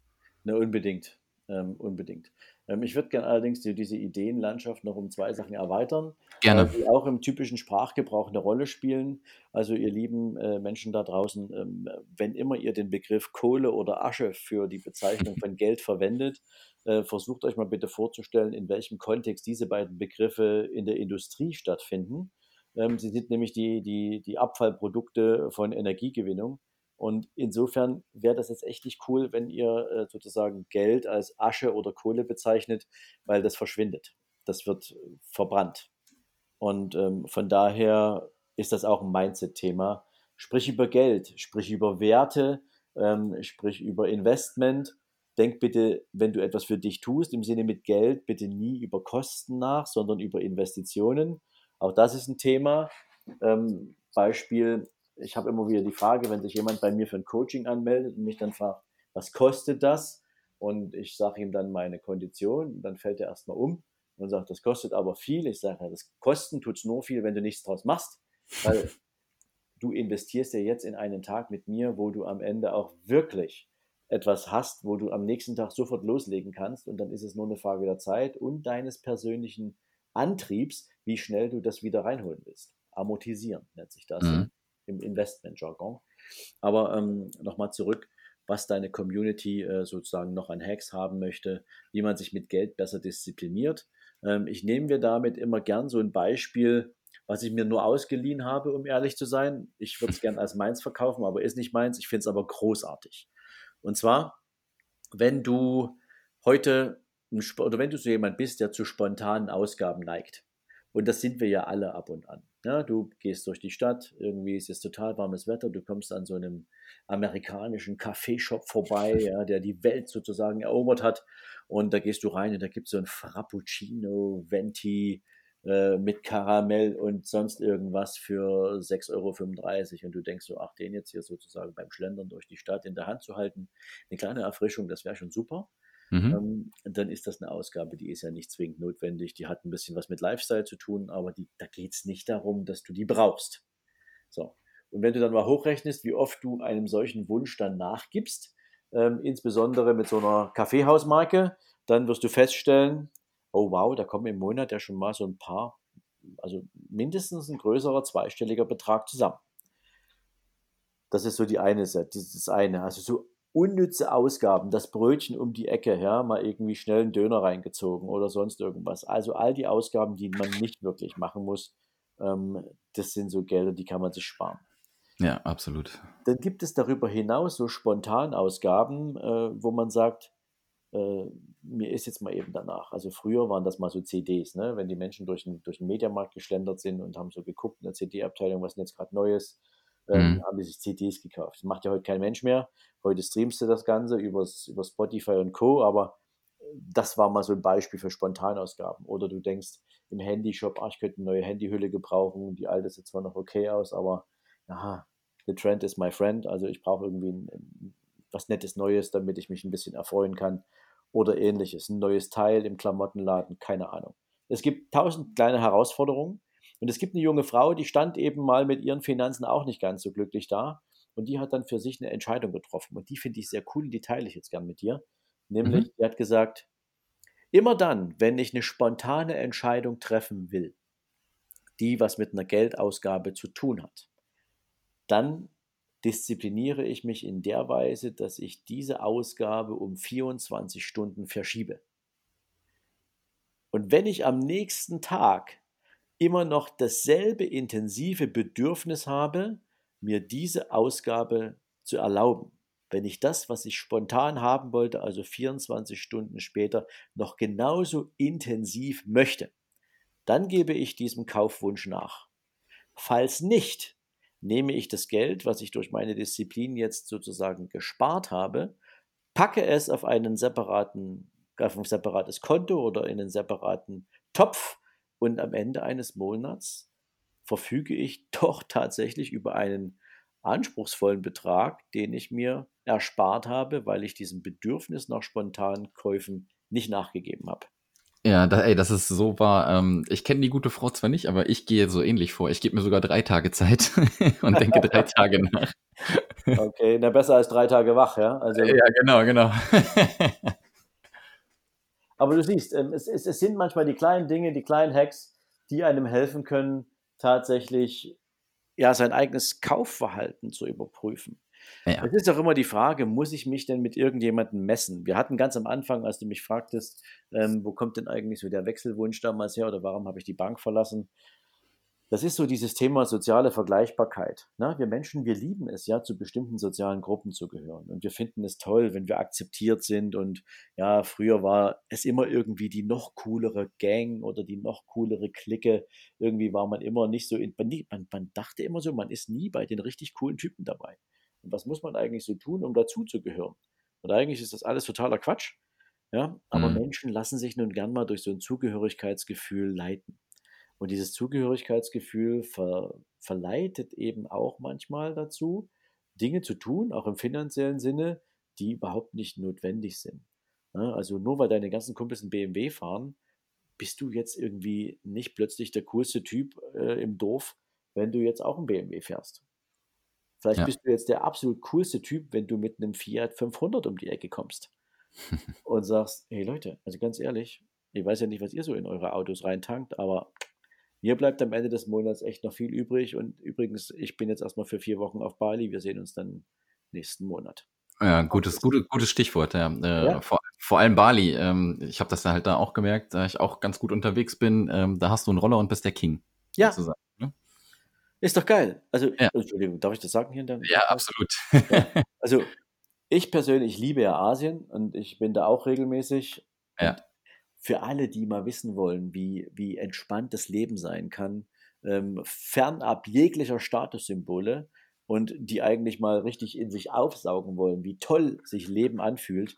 Ne, unbedingt. Ähm, unbedingt. Ähm, ich würde gerne allerdings die, diese Ideenlandschaft noch um zwei Sachen erweitern,
gerne.
Äh, die auch im typischen Sprachgebrauch eine Rolle spielen. Also ihr lieben äh, Menschen da draußen, ähm, wenn immer ihr den Begriff Kohle oder Asche für die Bezeichnung von Geld verwendet, äh, versucht euch mal bitte vorzustellen, in welchem Kontext diese beiden Begriffe in der Industrie stattfinden. Ähm, sie sind nämlich die, die, die Abfallprodukte von Energiegewinnung. Und insofern wäre das jetzt echt nicht cool, wenn ihr äh, sozusagen Geld als Asche oder Kohle bezeichnet, weil das verschwindet. Das wird verbrannt. Und ähm, von daher ist das auch ein Mindset-Thema. Sprich über Geld, sprich über Werte, ähm, sprich über Investment. Denk bitte, wenn du etwas für dich tust, im Sinne mit Geld, bitte nie über Kosten nach, sondern über Investitionen. Auch das ist ein Thema. Ähm, Beispiel, ich habe immer wieder die Frage, wenn sich jemand bei mir für ein Coaching anmeldet und mich dann fragt, was kostet das? Und ich sage ihm dann meine Kondition, dann fällt er erstmal um und sagt, das kostet aber viel. Ich sage, das Kosten tut es nur viel, wenn du nichts draus machst, weil du investierst ja jetzt in einen Tag mit mir, wo du am Ende auch wirklich etwas hast, wo du am nächsten Tag sofort loslegen kannst und dann ist es nur eine Frage der Zeit und deines persönlichen Antriebs, wie schnell du das wieder reinholen willst. Amortisieren nennt sich das. Mhm im Investment-Jargon. Aber ähm, nochmal zurück, was deine Community äh, sozusagen noch an Hacks haben möchte, wie man sich mit Geld besser diszipliniert. Ähm, ich nehme mir damit immer gern so ein Beispiel, was ich mir nur ausgeliehen habe, um ehrlich zu sein. Ich würde es gern als meins verkaufen, aber ist nicht meins. Ich finde es aber großartig. Und zwar, wenn du heute oder wenn du so jemand bist, der zu spontanen Ausgaben neigt, und das sind wir ja alle ab und an. Ja, du gehst durch die Stadt, irgendwie ist es total warmes Wetter, du kommst an so einem amerikanischen Kaffeeshop vorbei, ja, der die Welt sozusagen erobert hat. Und da gehst du rein und da gibt es so ein Frappuccino, Venti äh, mit Karamell und sonst irgendwas für 6,35 Euro. Und du denkst so, ach, den jetzt hier sozusagen beim Schlendern durch die Stadt in der Hand zu halten, eine kleine Erfrischung, das wäre schon super. Mhm. Ähm, dann ist das eine Ausgabe, die ist ja nicht zwingend notwendig. Die hat ein bisschen was mit Lifestyle zu tun, aber die, da geht es nicht darum, dass du die brauchst. So. Und wenn du dann mal hochrechnest, wie oft du einem solchen Wunsch dann nachgibst, ähm, insbesondere mit so einer Kaffeehausmarke, dann wirst du feststellen, oh wow, da kommen im Monat ja schon mal so ein paar, also mindestens ein größerer zweistelliger Betrag zusammen. Das ist so die eine Seite, das eine. Also so unnütze Ausgaben, das Brötchen um die Ecke, ja, mal irgendwie schnell einen Döner reingezogen oder sonst irgendwas. Also all die Ausgaben, die man nicht wirklich machen muss, ähm, das sind so Gelder, die kann man sich sparen.
Ja, absolut.
Dann gibt es darüber hinaus so Spontanausgaben, äh, wo man sagt, äh, mir ist jetzt mal eben danach. Also früher waren das mal so CDs, ne? wenn die Menschen durch den, durch den Mediamarkt geschlendert sind und haben so geguckt in der CD-Abteilung, was ist denn jetzt gerade Neues, ähm, mhm. haben die sich CDs gekauft. Das macht ja heute kein Mensch mehr. Heute streamst du das Ganze übers, über Spotify und Co., aber äh, das war mal so ein Beispiel für Spontanausgaben. Oder du denkst im Handyshop, ah, ich könnte eine neue Handyhülle gebrauchen, die alte sieht zwar noch okay aus, aber aha, the trend is my friend, also ich brauche irgendwie ein, ein, was Nettes Neues, damit ich mich ein bisschen erfreuen kann oder ähnliches. Ein neues Teil im Klamottenladen, keine Ahnung. Es gibt tausend kleine Herausforderungen und es gibt eine junge Frau, die stand eben mal mit ihren Finanzen auch nicht ganz so glücklich da. Und die hat dann für sich eine Entscheidung getroffen. Und die finde ich sehr cool die teile ich jetzt gern mit dir. Nämlich, mhm. die hat gesagt, immer dann, wenn ich eine spontane Entscheidung treffen will, die was mit einer Geldausgabe zu tun hat, dann diszipliniere ich mich in der Weise, dass ich diese Ausgabe um 24 Stunden verschiebe. Und wenn ich am nächsten Tag immer noch dasselbe intensive Bedürfnis habe, mir diese Ausgabe zu erlauben, wenn ich das, was ich spontan haben wollte, also 24 Stunden später, noch genauso intensiv möchte, dann gebe ich diesem Kaufwunsch nach. Falls nicht, nehme ich das Geld, was ich durch meine Disziplin jetzt sozusagen gespart habe, packe es auf einen separaten, auf ein separates Konto oder in einen separaten Topf und am Ende eines Monats verfüge ich doch tatsächlich über einen anspruchsvollen Betrag, den ich mir erspart habe, weil ich diesem Bedürfnis nach spontanen Käufen nicht nachgegeben habe.
Ja, da, ey, das ist so wahr. Ähm, ich kenne die gute Frau zwar nicht, aber ich gehe so ähnlich vor. Ich gebe mir sogar drei Tage Zeit und denke drei Tage nach.
Okay, na besser als drei Tage wach, ja?
Also, ja, genau, genau.
Aber du siehst, ähm, es, es, es sind manchmal die kleinen Dinge, die kleinen Hacks, die einem helfen können, tatsächlich ja, sein eigenes Kaufverhalten zu überprüfen. Ja. Es ist auch immer die Frage, muss ich mich denn mit irgendjemandem messen? Wir hatten ganz am Anfang, als du mich fragtest, ähm, wo kommt denn eigentlich so der Wechselwunsch damals her oder warum habe ich die Bank verlassen? Das ist so dieses Thema soziale Vergleichbarkeit. Ne? Wir Menschen, wir lieben es ja, zu bestimmten sozialen Gruppen zu gehören. Und wir finden es toll, wenn wir akzeptiert sind. Und ja, früher war es immer irgendwie die noch coolere Gang oder die noch coolere Clique. Irgendwie war man immer nicht so, in, man, man dachte immer so, man ist nie bei den richtig coolen Typen dabei. Und was muss man eigentlich so tun, um dazuzugehören? Und eigentlich ist das alles totaler Quatsch. Ja, aber mhm. Menschen lassen sich nun gern mal durch so ein Zugehörigkeitsgefühl leiten. Und dieses Zugehörigkeitsgefühl ver, verleitet eben auch manchmal dazu, Dinge zu tun, auch im finanziellen Sinne, die überhaupt nicht notwendig sind. Ja, also nur weil deine ganzen Kumpels ein BMW fahren, bist du jetzt irgendwie nicht plötzlich der coolste Typ äh, im Dorf, wenn du jetzt auch ein BMW fährst. Vielleicht ja. bist du jetzt der absolut coolste Typ, wenn du mit einem Fiat 500 um die Ecke kommst und sagst, hey Leute, also ganz ehrlich, ich weiß ja nicht, was ihr so in eure Autos reintankt, aber mir bleibt am Ende des Monats echt noch viel übrig. Und übrigens, ich bin jetzt erstmal für vier Wochen auf Bali. Wir sehen uns dann nächsten Monat.
Ja, gutes, gutes, gutes Stichwort, ja. Äh, ja. Vor, vor, allem Bali. Ähm, ich habe das halt da auch gemerkt, da ich auch ganz gut unterwegs bin. Ähm, da hast du einen Roller und bist der King.
Ja. Sozusagen. Ist doch geil. Also, ja. Entschuldigung, darf ich das sagen hier? In
ja, absolut.
Ja. Also, ich persönlich liebe ja Asien und ich bin da auch regelmäßig. Ja. Für alle, die mal wissen wollen, wie, wie entspannt das Leben sein kann, ähm, fernab jeglicher Statussymbole und die eigentlich mal richtig in sich aufsaugen wollen, wie toll sich Leben anfühlt,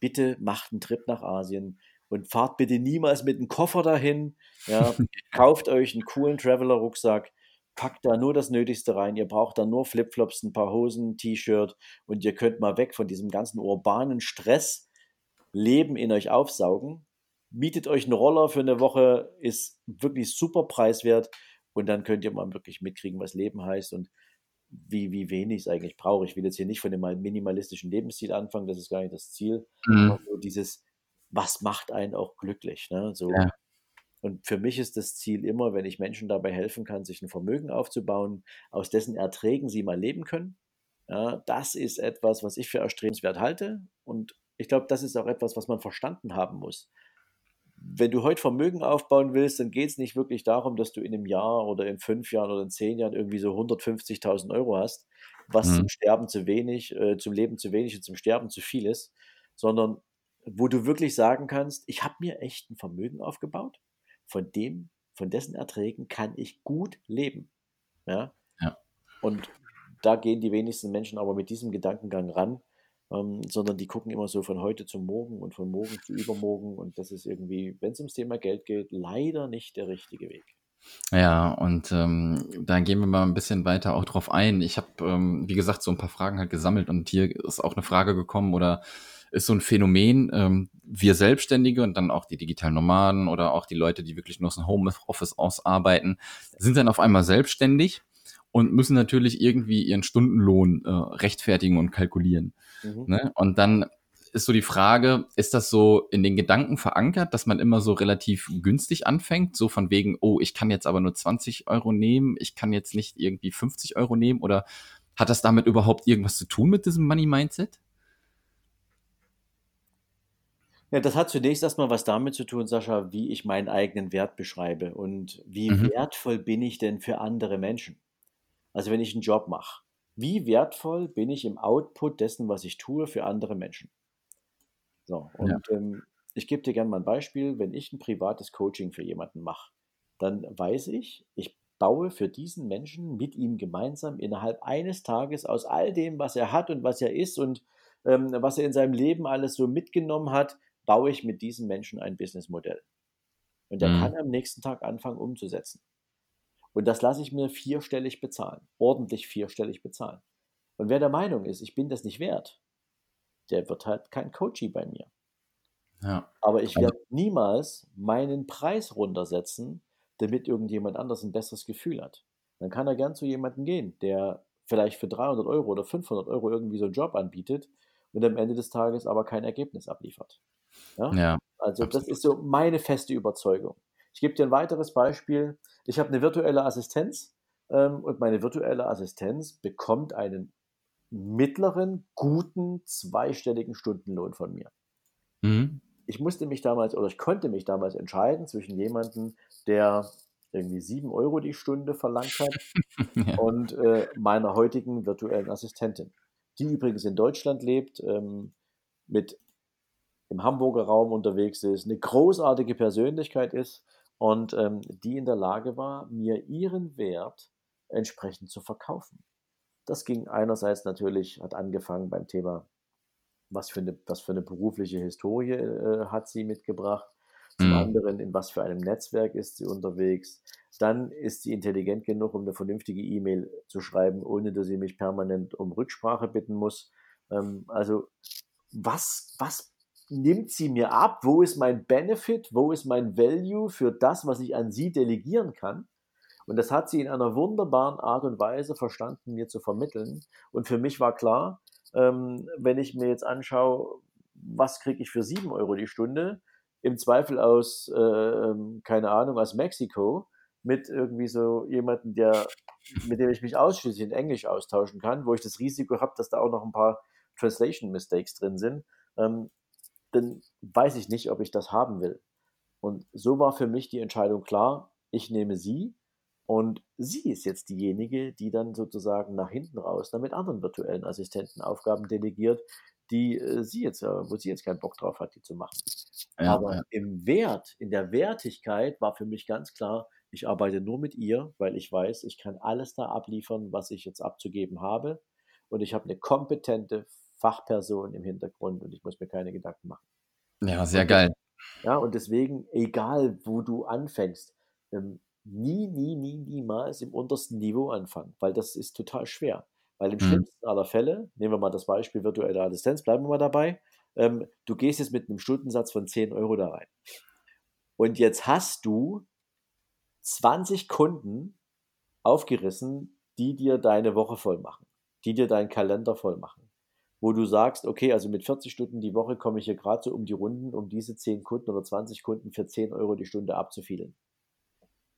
bitte macht einen Trip nach Asien und fahrt bitte niemals mit einem Koffer dahin. Ja, kauft euch einen coolen Traveler-Rucksack packt da nur das Nötigste rein. Ihr braucht da nur Flipflops, ein paar Hosen, T-Shirt und ihr könnt mal weg von diesem ganzen urbanen Stress Leben in euch aufsaugen. Mietet euch einen Roller für eine Woche, ist wirklich super preiswert und dann könnt ihr mal wirklich mitkriegen, was Leben heißt und wie, wie wenig es eigentlich brauche. Ich will jetzt hier nicht von dem minimalistischen Lebensstil anfangen, das ist gar nicht das Ziel. Mhm. Aber so dieses, was macht einen auch glücklich? Ne? So, ja. Und für mich ist das Ziel immer, wenn ich Menschen dabei helfen kann, sich ein Vermögen aufzubauen, aus dessen Erträgen sie mal leben können. Ja, das ist etwas, was ich für erstrebenswert halte. Und ich glaube, das ist auch etwas, was man verstanden haben muss. Wenn du heute Vermögen aufbauen willst, dann geht es nicht wirklich darum, dass du in einem Jahr oder in fünf Jahren oder in zehn Jahren irgendwie so 150.000 Euro hast, was mhm. zum Sterben zu wenig, äh, zum Leben zu wenig und zum Sterben zu viel ist, sondern wo du wirklich sagen kannst, ich habe mir echt ein Vermögen aufgebaut von dem, von dessen Erträgen kann ich gut leben. Ja. ja. Und da gehen die wenigsten Menschen aber mit diesem Gedankengang ran, ähm, sondern die gucken immer so von heute zu morgen und von morgen zu übermorgen. Und das ist irgendwie, wenn es ums Thema Geld geht, leider nicht der richtige Weg.
Ja, und ähm, da gehen wir mal ein bisschen weiter auch drauf ein. Ich habe, ähm, wie gesagt, so ein paar Fragen halt gesammelt und hier ist auch eine Frage gekommen oder ist so ein Phänomen, ähm, wir Selbstständige und dann auch die digitalen Nomaden oder auch die Leute, die wirklich nur aus dem Homeoffice ausarbeiten, sind dann auf einmal selbstständig und müssen natürlich irgendwie ihren Stundenlohn äh, rechtfertigen und kalkulieren. Mhm. Ne? Und dann ist so die Frage, ist das so in den Gedanken verankert, dass man immer so relativ günstig anfängt, so von wegen, oh, ich kann jetzt aber nur 20 Euro nehmen, ich kann jetzt nicht irgendwie 50 Euro nehmen oder Hat das damit überhaupt irgendwas zu tun mit diesem Money Mindset?
Ja, das hat zunächst erstmal was damit zu tun, Sascha, wie ich meinen eigenen Wert beschreibe und wie Mhm. wertvoll bin ich denn für andere Menschen? Also wenn ich einen Job mache, wie wertvoll bin ich im Output dessen, was ich tue, für andere Menschen? So, Ja. und ähm, ich gebe dir gerne mal ein Beispiel. Wenn ich ein privates Coaching für jemanden mache, dann weiß ich, ich baue für diesen Menschen mit ihm gemeinsam innerhalb eines Tages aus all dem, was er hat und was er ist und ähm, was er in seinem Leben alles so mitgenommen hat, baue ich mit diesem Menschen ein Businessmodell. Und der mhm. kann am nächsten Tag anfangen umzusetzen. Und das lasse ich mir vierstellig bezahlen, ordentlich vierstellig bezahlen. Und wer der Meinung ist, ich bin das nicht wert, der wird halt kein Coachie bei mir. Ja. Aber ich also werde niemals meinen Preis runtersetzen, damit irgendjemand anders ein besseres Gefühl hat. Dann kann er gern zu jemandem gehen, der vielleicht für 300 Euro oder 500 Euro irgendwie so einen Job anbietet und am Ende des Tages aber kein Ergebnis abliefert. Ja? ja also absolut. das ist so meine feste Überzeugung. Ich gebe dir ein weiteres Beispiel. Ich habe eine virtuelle Assistenz ähm, und meine virtuelle Assistenz bekommt einen mittleren, guten, zweistelligen Stundenlohn von mir. Mhm ich musste mich damals oder ich konnte mich damals entscheiden zwischen jemandem, der irgendwie 7 Euro die Stunde verlangt hat ja. und äh, meiner heutigen virtuellen Assistentin, die übrigens in Deutschland lebt, ähm, mit im Hamburger Raum unterwegs ist, eine großartige Persönlichkeit ist und ähm, die in der Lage war, mir ihren Wert entsprechend zu verkaufen. Das ging einerseits natürlich, hat angefangen beim Thema was für eine, was für eine berufliche Historie äh, hat sie mitgebracht. Zum mhm. anderen, in was für einem Netzwerk ist sie unterwegs. Dann ist sie intelligent genug, um eine vernünftige E-Mail zu schreiben, ohne dass sie mich permanent um Rücksprache bitten muss. Ähm, also, was, was nimmt sie mir ab? Wo ist mein Benefit? Wo ist mein Value für das, was ich an sie delegieren kann? Und das hat sie in einer wunderbaren Art und Weise verstanden, mir zu vermitteln. Und für mich war klar, ähm, wenn ich mir jetzt anschaue, was kriege ich für 7 Euro die Stunde, im Zweifel aus, äh, ähm, keine Ahnung, aus Mexiko, mit irgendwie so jemandem, der, mit dem ich mich ausschließlich in Englisch austauschen kann, wo ich das Risiko habe, dass da auch noch ein paar Translation Mistakes drin sind, ähm, dann weiß ich nicht, ob ich das haben will. Und so war für mich die Entscheidung klar, ich nehme sie und sie ist jetzt diejenige, die dann sozusagen nach hinten raus damit anderen virtuellen Assistenten Aufgaben delegiert, die äh, sie jetzt, äh, wo sie jetzt keinen Bock drauf hat, die zu machen. Ja, Aber ja. im Wert, in der Wertigkeit war für mich ganz klar, ich arbeite nur mit ihr, weil ich weiß, ich kann alles da abliefern, was ich jetzt abzugeben habe. Und ich habe eine kompetente Fachperson im Hintergrund und ich muss mir keine Gedanken machen.
Ja, sehr geil.
Ja, und deswegen, egal wo du anfängst, ähm, nie, nie, nie, niemals im untersten Niveau anfangen, weil das ist total schwer. Weil im mhm. schlimmsten aller Fälle, nehmen wir mal das Beispiel virtuelle Assistenz, bleiben wir mal dabei, ähm, du gehst jetzt mit einem Stundensatz von 10 Euro da rein. Und jetzt hast du 20 Kunden aufgerissen, die dir deine Woche voll machen, die dir deinen Kalender voll machen. Wo du sagst, okay, also mit 40 Stunden die Woche komme ich hier gerade so um die Runden, um diese 10 Kunden oder 20 Kunden für 10 Euro die Stunde abzufielen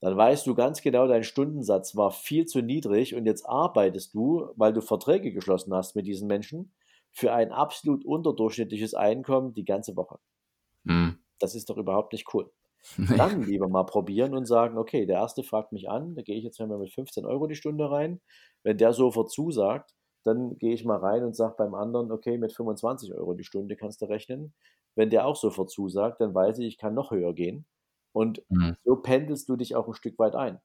dann weißt du ganz genau, dein Stundensatz war viel zu niedrig und jetzt arbeitest du, weil du Verträge geschlossen hast mit diesen Menschen, für ein absolut unterdurchschnittliches Einkommen die ganze Woche. Mhm. Das ist doch überhaupt nicht cool. Dann lieber mal probieren und sagen, okay, der erste fragt mich an, da gehe ich jetzt mal mit 15 Euro die Stunde rein. Wenn der sofort zusagt, dann gehe ich mal rein und sage beim anderen, okay, mit 25 Euro die Stunde kannst du rechnen. Wenn der auch sofort zusagt, dann weiß ich, ich kann noch höher gehen. Und mhm. so pendelst du dich auch ein Stück weit ein.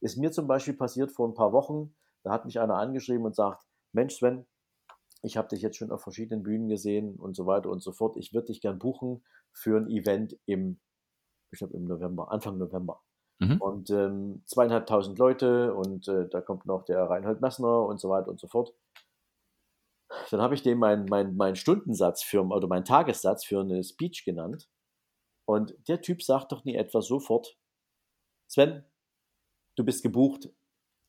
Ist mir zum Beispiel passiert vor ein paar Wochen, da hat mich einer angeschrieben und sagt, Mensch Sven, ich habe dich jetzt schon auf verschiedenen Bühnen gesehen und so weiter und so fort. Ich würde dich gern buchen für ein Event im, ich glaube im November, Anfang November. Mhm. Und ähm, zweieinhalbtausend Leute und äh, da kommt noch der Reinhold Messner und so weiter und so fort. Dann habe ich dem meinen mein, mein Stundensatz für, oder meinen Tagessatz für eine Speech genannt. Und der Typ sagt doch nie etwa sofort, Sven, du bist gebucht,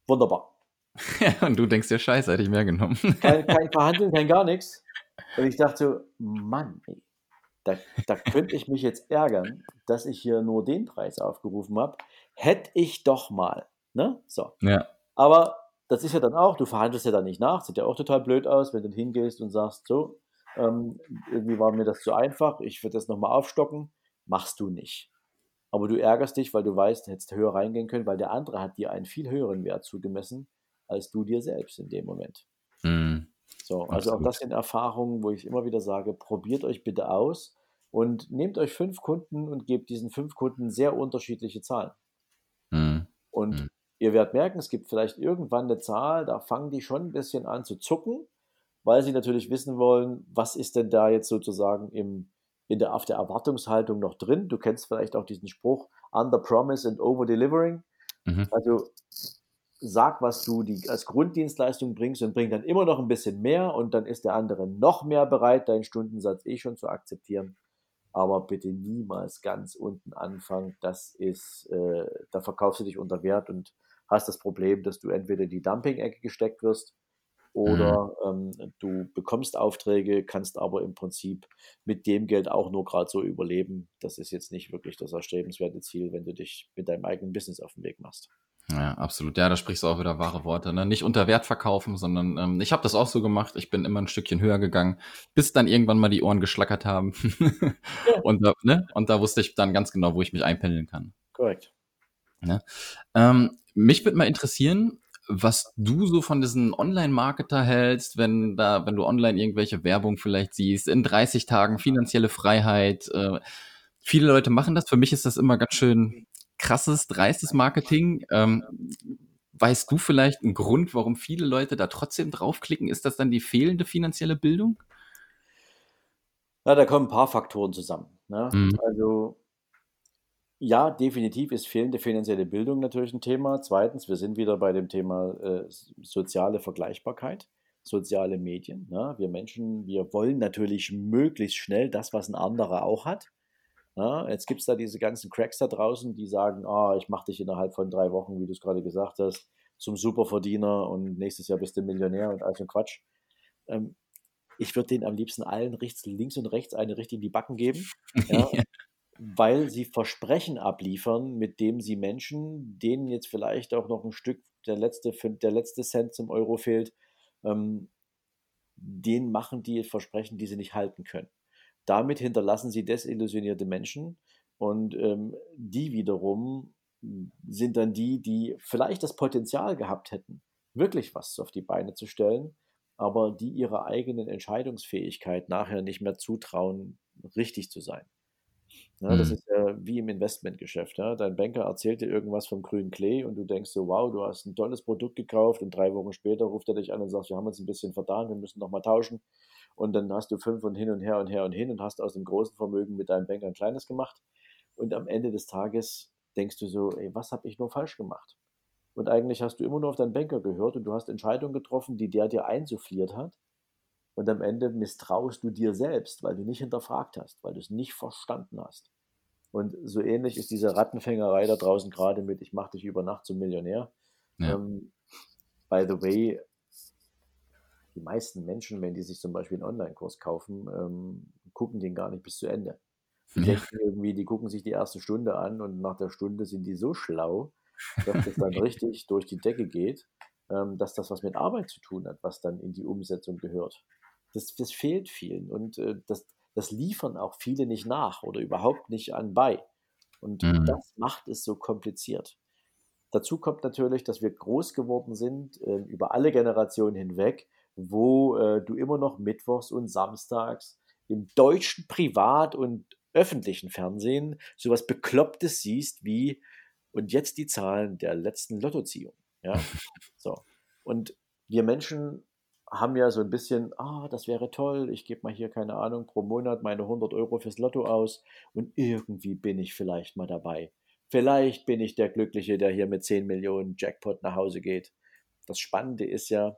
wunderbar.
und du denkst dir, scheiße, hätte ich mehr genommen.
kein, kein Verhandeln, kein gar nichts. Und ich dachte so, Mann, ey, da, da könnte ich mich jetzt ärgern, dass ich hier nur den Preis aufgerufen habe. Hätte ich doch mal. Ne? So. Ja. Aber das ist ja dann auch, du verhandelst ja dann nicht nach, sieht ja auch total blöd aus, wenn du hingehst und sagst, so, ähm, irgendwie war mir das zu einfach, ich würde das nochmal aufstocken, machst du nicht. Aber du ärgerst dich, weil du weißt, du hättest höher reingehen können, weil der andere hat dir einen viel höheren Wert zugemessen, als du dir selbst in dem Moment. Mhm. So, also auch das sind Erfahrungen, wo ich immer wieder sage, probiert euch bitte aus und nehmt euch fünf Kunden und gebt diesen fünf Kunden sehr unterschiedliche Zahlen. Mhm. Und mhm. Ihr werdet merken, es gibt vielleicht irgendwann eine Zahl, da fangen die schon ein bisschen an zu zucken, weil sie natürlich wissen wollen, was ist denn da jetzt sozusagen im, in der, auf der Erwartungshaltung noch drin. Du kennst vielleicht auch diesen Spruch, under promise and over delivering. Mhm. Also sag, was du die, als Grunddienstleistung bringst und bring dann immer noch ein bisschen mehr und dann ist der andere noch mehr bereit, deinen Stundensatz eh schon zu akzeptieren. Aber bitte niemals ganz unten anfangen. Das ist, äh, da verkaufst du dich unter Wert und hast das Problem, dass du entweder in die Dumping-Ecke gesteckt wirst oder mhm. ähm, du bekommst Aufträge, kannst aber im Prinzip mit dem Geld auch nur gerade so überleben. Das ist jetzt nicht wirklich das erstrebenswerte Ziel, wenn du dich mit deinem eigenen Business auf den Weg machst.
Ja, absolut. Ja, da sprichst du auch wieder wahre Worte. Ne? Nicht unter Wert verkaufen, sondern ähm, ich habe das auch so gemacht. Ich bin immer ein Stückchen höher gegangen, bis dann irgendwann mal die Ohren geschlackert haben. und, da, ne? und da wusste ich dann ganz genau, wo ich mich einpendeln kann.
Korrekt.
Ne? Ähm, mich würde mal interessieren, was du so von diesen Online-Marketer hältst, wenn da, wenn du online irgendwelche Werbung vielleicht siehst, in 30 Tagen finanzielle Freiheit. Äh, viele Leute machen das. Für mich ist das immer ganz schön krasses, dreistes Marketing. Ähm, weißt du vielleicht einen Grund, warum viele Leute da trotzdem draufklicken? Ist das dann die fehlende finanzielle Bildung?
Ja, da kommen ein paar Faktoren zusammen. Ne? Mhm. Also ja, definitiv ist fehlende finanzielle Bildung natürlich ein Thema. Zweitens, wir sind wieder bei dem Thema äh, soziale Vergleichbarkeit, soziale Medien. Ne? Wir Menschen, wir wollen natürlich möglichst schnell das, was ein anderer auch hat. Ja, jetzt gibt es da diese ganzen Cracks da draußen, die sagen, ah, ich mache dich innerhalb von drei Wochen, wie du es gerade gesagt hast, zum Superverdiener und nächstes Jahr bist du Millionär und all so Quatsch. Ähm, ich würde denen am liebsten allen rechts, links und rechts eine richtig in die Backen geben, ja, weil sie Versprechen abliefern, mit dem sie Menschen, denen jetzt vielleicht auch noch ein Stück der letzte, der letzte Cent zum Euro fehlt, ähm, denen machen die Versprechen, die sie nicht halten können. Damit hinterlassen sie desillusionierte Menschen und ähm, die wiederum sind dann die, die vielleicht das Potenzial gehabt hätten, wirklich was auf die Beine zu stellen, aber die ihrer eigenen Entscheidungsfähigkeit nachher nicht mehr zutrauen, richtig zu sein. Ja, das mhm. ist ja wie im Investmentgeschäft. Ja. Dein Banker erzählt dir irgendwas vom grünen Klee und du denkst so, wow, du hast ein tolles Produkt gekauft und drei Wochen später ruft er dich an und sagt, wir haben uns ein bisschen vertan, wir müssen nochmal tauschen und dann hast du fünf und hin und her und her und hin und hast aus dem großen Vermögen mit deinem Banker ein kleines gemacht und am Ende des Tages denkst du so, ey, was habe ich nur falsch gemacht? Und eigentlich hast du immer nur auf deinen Banker gehört und du hast Entscheidungen getroffen, die der dir einsuffliert hat. Und am Ende misstraust du dir selbst, weil du nicht hinterfragt hast, weil du es nicht verstanden hast. Und so ähnlich ist diese Rattenfängerei da draußen gerade mit, ich mache dich über Nacht zum Millionär. Ja. Ähm, by the way, die meisten Menschen, wenn die sich zum Beispiel einen Online-Kurs kaufen, ähm, gucken den gar nicht bis zu Ende. Die ja. irgendwie, die gucken sich die erste Stunde an und nach der Stunde sind die so schlau, dass das dann richtig durch die Decke geht, ähm, dass das was mit Arbeit zu tun hat, was dann in die Umsetzung gehört. Das, das fehlt vielen und äh, das, das liefern auch viele nicht nach oder überhaupt nicht anbei. Und mhm. das macht es so kompliziert. Dazu kommt natürlich, dass wir groß geworden sind, äh, über alle Generationen hinweg, wo äh, du immer noch mittwochs und samstags im deutschen Privat- und öffentlichen Fernsehen sowas Beklopptes siehst wie und jetzt die Zahlen der letzten Lottoziehung. Ja, so. Und wir Menschen haben ja so ein bisschen, ah, das wäre toll, ich gebe mal hier, keine Ahnung, pro Monat meine 100 Euro fürs Lotto aus und irgendwie bin ich vielleicht mal dabei. Vielleicht bin ich der Glückliche, der hier mit 10 Millionen Jackpot nach Hause geht. Das Spannende ist ja,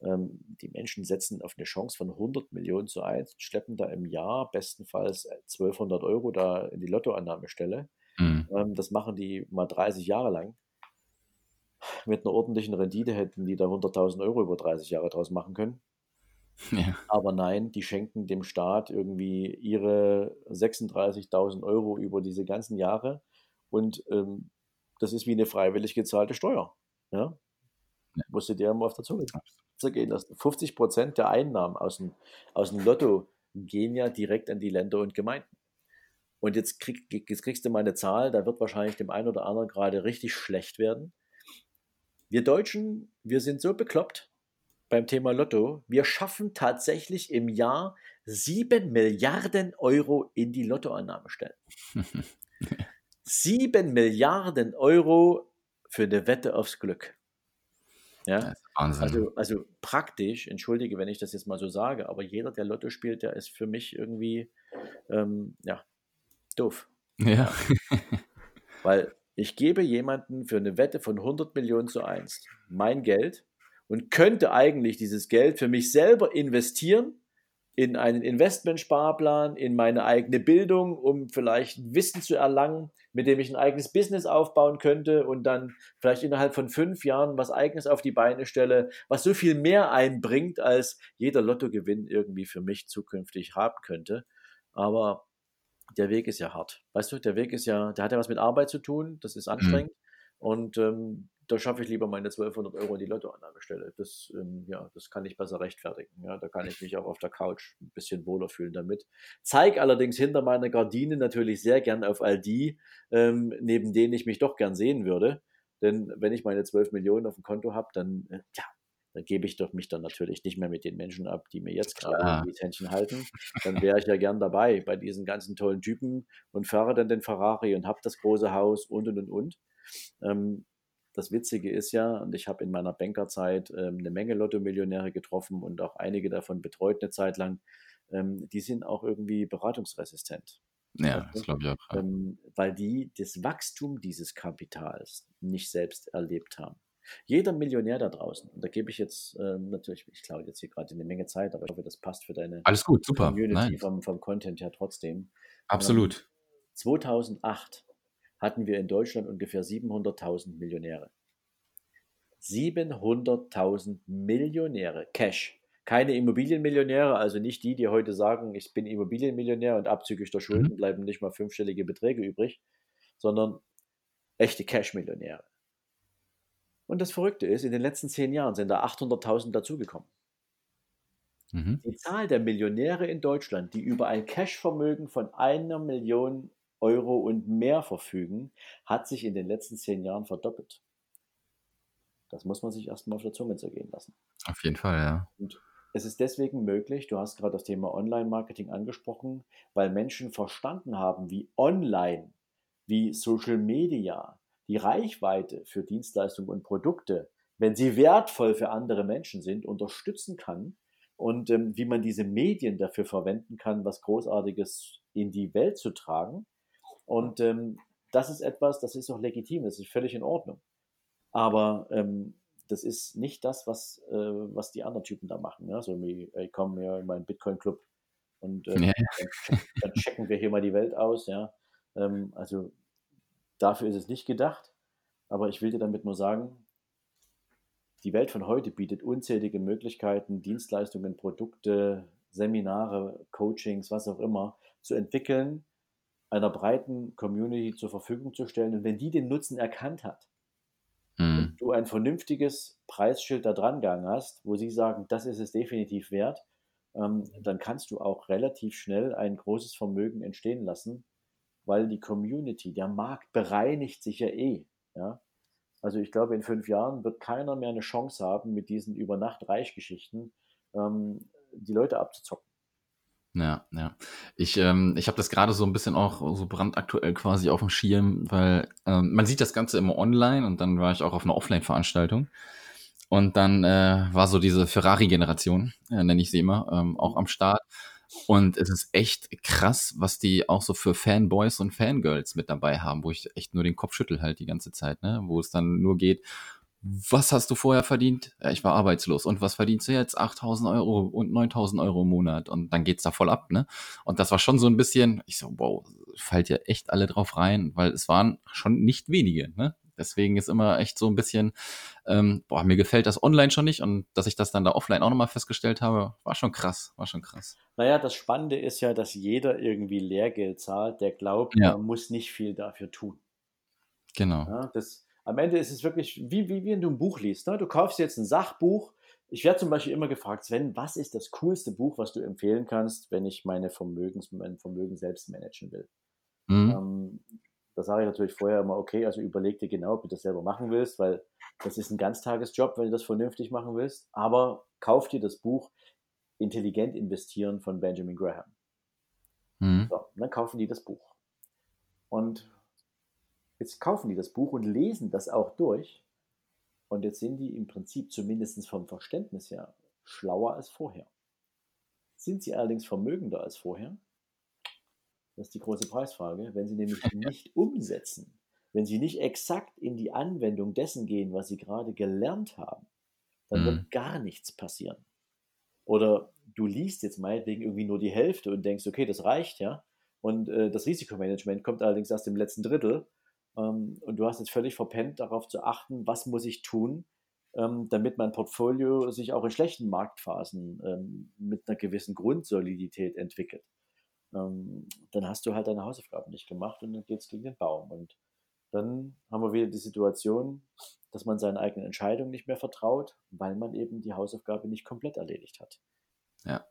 ähm, die Menschen setzen auf eine Chance von 100 Millionen zu 1 schleppen da im Jahr bestenfalls 1200 äh, Euro da in die Lottoannahmestelle. Mhm. Ähm, das machen die mal 30 Jahre lang. Mit einer ordentlichen Rendite hätten die da 100.000 Euro über 30 Jahre draus machen können. Ja. Aber nein, die schenken dem Staat irgendwie ihre 36.000 Euro über diese ganzen Jahre und ähm, das ist wie eine freiwillig gezahlte Steuer. Ja? Ja. Musst du dir immer auf der Zunge zergehen lassen. 50 Prozent der Einnahmen aus dem, aus dem Lotto gehen ja direkt an die Länder und Gemeinden. Und jetzt, krieg, jetzt kriegst du mal eine Zahl, da wird wahrscheinlich dem einen oder anderen gerade richtig schlecht werden. Wir Deutschen, wir sind so bekloppt beim Thema Lotto, wir schaffen tatsächlich im Jahr 7 Milliarden Euro in die Lottoannahme stellen. 7 Milliarden Euro für eine Wette aufs Glück. Ja, also, also praktisch, entschuldige, wenn ich das jetzt mal so sage, aber jeder, der Lotto spielt, der ist für mich irgendwie, ähm, ja, doof.
Ja.
Weil ich gebe jemanden für eine Wette von 100 Millionen zu 1 mein Geld und könnte eigentlich dieses Geld für mich selber investieren in einen Investmentsparplan, in meine eigene Bildung, um vielleicht Wissen zu erlangen, mit dem ich ein eigenes Business aufbauen könnte und dann vielleicht innerhalb von fünf Jahren was eigenes auf die Beine stelle, was so viel mehr einbringt, als jeder Lottogewinn irgendwie für mich zukünftig haben könnte. Aber der Weg ist ja hart. Weißt du, der Weg ist ja, der hat ja was mit Arbeit zu tun, das ist mhm. anstrengend. Mhm. Und ähm, da schaffe ich lieber meine 1200 Euro in die Lottoannahmestelle. Das, ähm, ja, das kann ich besser rechtfertigen. Ja, da kann ich mich auch auf der Couch ein bisschen wohler fühlen damit. Zeig allerdings hinter meiner Gardine natürlich sehr gern auf all die, ähm, neben denen ich mich doch gern sehen würde. Denn wenn ich meine 12 Millionen auf dem Konto habe, dann, äh, ja, dann gebe ich doch mich dann natürlich nicht mehr mit den Menschen ab, die mir jetzt gerade die Händchen halten. Dann wäre ich ja gern dabei bei diesen ganzen tollen Typen und fahre dann den Ferrari und habe das große Haus und und und und. Ähm, das Witzige ist ja, und ich habe in meiner Bankerzeit ähm, eine Menge Lotto-Millionäre getroffen und auch einige davon betreut eine Zeit lang, ähm, die sind auch irgendwie beratungsresistent.
Ja, das glaube ich auch.
Ähm, weil die das Wachstum dieses Kapitals nicht selbst erlebt haben. Jeder Millionär da draußen, und da gebe ich jetzt ähm, natürlich, ich glaube jetzt hier gerade eine Menge Zeit, aber ich hoffe, das passt für deine
Alles gut, super.
Community vom, vom Content her trotzdem.
Absolut.
2008 hatten wir in Deutschland ungefähr 700.000 Millionäre. 700.000 Millionäre, Cash. Keine Immobilienmillionäre, also nicht die, die heute sagen, ich bin Immobilienmillionär und abzüglich der Schulden mhm. bleiben nicht mal fünfstellige Beträge übrig, sondern echte Cash-Millionäre. Und das Verrückte ist, in den letzten zehn Jahren sind da 800.000 dazugekommen. Mhm. Die Zahl der Millionäre in Deutschland, die über ein Cash-Vermögen von einer Million Euro und mehr verfügen, hat sich in den letzten zehn Jahren verdoppelt. Das muss man sich erstmal auf der Zunge zergehen lassen.
Auf jeden Fall, ja.
Und es ist deswegen möglich, du hast gerade das Thema Online-Marketing angesprochen, weil Menschen verstanden haben, wie online, wie Social Media die Reichweite für Dienstleistungen und Produkte, wenn sie wertvoll für andere Menschen sind, unterstützen kann und ähm, wie man diese Medien dafür verwenden kann, was Großartiges in die Welt zu tragen. Und ähm, das ist etwas, das ist auch legitim, das ist völlig in Ordnung. Aber ähm, das ist nicht das, was, äh, was die anderen Typen da machen. Ja? So wie, ich komme ja in meinen Bitcoin-Club und äh, ja. dann, dann, checken wir hier mal die Welt aus. Ja? Ähm, also dafür ist es nicht gedacht. Aber ich will dir damit nur sagen, die Welt von heute bietet unzählige Möglichkeiten, Dienstleistungen, Produkte, Seminare, Coachings, was auch immer, zu entwickeln, einer breiten Community zur Verfügung zu stellen. Und wenn die den Nutzen erkannt hat mhm. du ein vernünftiges Preisschild da dran gegangen hast, wo sie sagen, das ist es definitiv wert, ähm, dann kannst du auch relativ schnell ein großes Vermögen entstehen lassen, weil die Community, der Markt bereinigt sich ja eh. Ja? Also ich glaube, in fünf Jahren wird keiner mehr eine Chance haben, mit diesen Über-Nacht-Reich-Geschichten ähm, die Leute abzuzocken.
Ja, ja. Ich, ähm, ich habe das gerade so ein bisschen auch so brandaktuell quasi auf dem Schirm, weil ähm, man sieht das Ganze immer online und dann war ich auch auf einer Offline-Veranstaltung. Und dann äh, war so diese Ferrari-Generation, äh, nenne ich sie immer, ähm, auch am Start. Und es ist echt krass, was die auch so für Fanboys und Fangirls mit dabei haben, wo ich echt nur den Kopf schüttel halt die ganze Zeit, ne? Wo es dann nur geht, was hast du vorher verdient? Ja, ich war arbeitslos. Und was verdienst du jetzt? 8000 Euro und 9000 Euro im Monat. Und dann geht's da voll ab, ne? Und das war schon so ein bisschen, ich so, wow, fällt ja echt alle drauf rein, weil es waren schon nicht wenige, ne? Deswegen ist immer echt so ein bisschen, ähm, boah, mir gefällt das online schon nicht und dass ich das dann da offline auch nochmal festgestellt habe, war schon krass, war schon krass.
Naja, das Spannende ist ja, dass jeder irgendwie Lehrgeld zahlt, der glaubt, ja. man muss nicht viel dafür tun.
Genau.
Ja, das, am Ende ist es wirklich wie, wie, wie wenn du ein Buch liest. Ne? Du kaufst jetzt ein Sachbuch. Ich werde zum Beispiel immer gefragt, Sven, was ist das coolste Buch, was du empfehlen kannst, wenn ich meine Vermögens, mein Vermögen selbst managen will? Mhm. Ähm, da sage ich natürlich vorher immer, okay, also überleg dir genau, ob du das selber machen willst, weil das ist ein Ganztagesjob, wenn du das vernünftig machen willst. Aber kauf dir das Buch Intelligent investieren von Benjamin Graham. Mhm. So, dann kaufen die das Buch. Und jetzt kaufen die das Buch und lesen das auch durch. Und jetzt sind die im Prinzip zumindest vom Verständnis her schlauer als vorher. Sind sie allerdings vermögender als vorher? Das ist die große Preisfrage. Wenn sie nämlich nicht umsetzen, wenn sie nicht exakt in die Anwendung dessen gehen, was sie gerade gelernt haben, dann mhm. wird gar nichts passieren. Oder du liest jetzt meinetwegen irgendwie nur die Hälfte und denkst, okay, das reicht ja. Und äh, das Risikomanagement kommt allerdings erst im letzten Drittel. Ähm, und du hast jetzt völlig verpennt, darauf zu achten, was muss ich tun, ähm, damit mein Portfolio sich auch in schlechten Marktphasen ähm, mit einer gewissen Grundsolidität entwickelt. Ähm, dann hast du halt deine Hausaufgaben nicht gemacht und dann geht es gegen den Baum. Und dann haben wir wieder die Situation, dass man seinen eigenen Entscheidungen nicht mehr vertraut, weil man eben die Hausaufgabe nicht komplett erledigt hat.
Ja,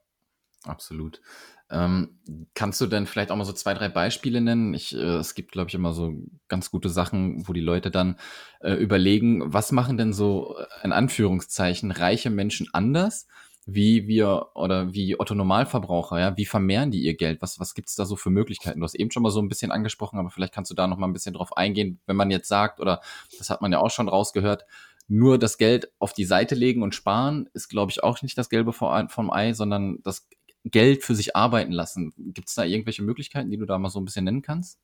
absolut. Ähm, kannst du denn vielleicht auch mal so zwei, drei Beispiele nennen? Ich, äh, es gibt, glaube ich, immer so ganz gute Sachen, wo die Leute dann äh, überlegen, was machen denn so äh, in Anführungszeichen reiche Menschen anders? Wie wir oder wie Otto Normalverbraucher, ja, wie vermehren die ihr Geld? Was, was gibt's da so für Möglichkeiten? Du hast eben schon mal so ein bisschen angesprochen, aber vielleicht kannst du da noch mal ein bisschen drauf eingehen, wenn man jetzt sagt, oder das hat man ja auch schon rausgehört, nur das Geld auf die Seite legen und sparen ist, glaube ich, auch nicht das Gelbe vom Ei, sondern das Geld für sich arbeiten lassen. Gibt es da irgendwelche Möglichkeiten, die du da mal so ein bisschen nennen kannst?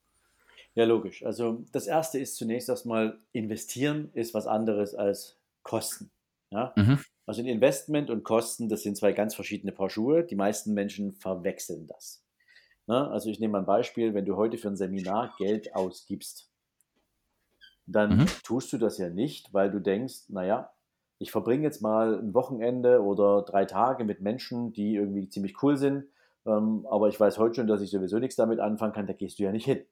Ja, logisch. Also das erste ist zunächst erstmal investieren ist was anderes als Kosten. Ja? Mhm. Also ein Investment und Kosten, das sind zwei ganz verschiedene Paar Schuhe. Die meisten Menschen verwechseln das. Na, also ich nehme mal ein Beispiel, wenn du heute für ein Seminar Geld ausgibst, dann mhm. tust du das ja nicht, weil du denkst, naja, ich verbringe jetzt mal ein Wochenende oder drei Tage mit Menschen, die irgendwie ziemlich cool sind, ähm, aber ich weiß heute schon, dass ich sowieso nichts damit anfangen kann, da gehst du ja nicht hin.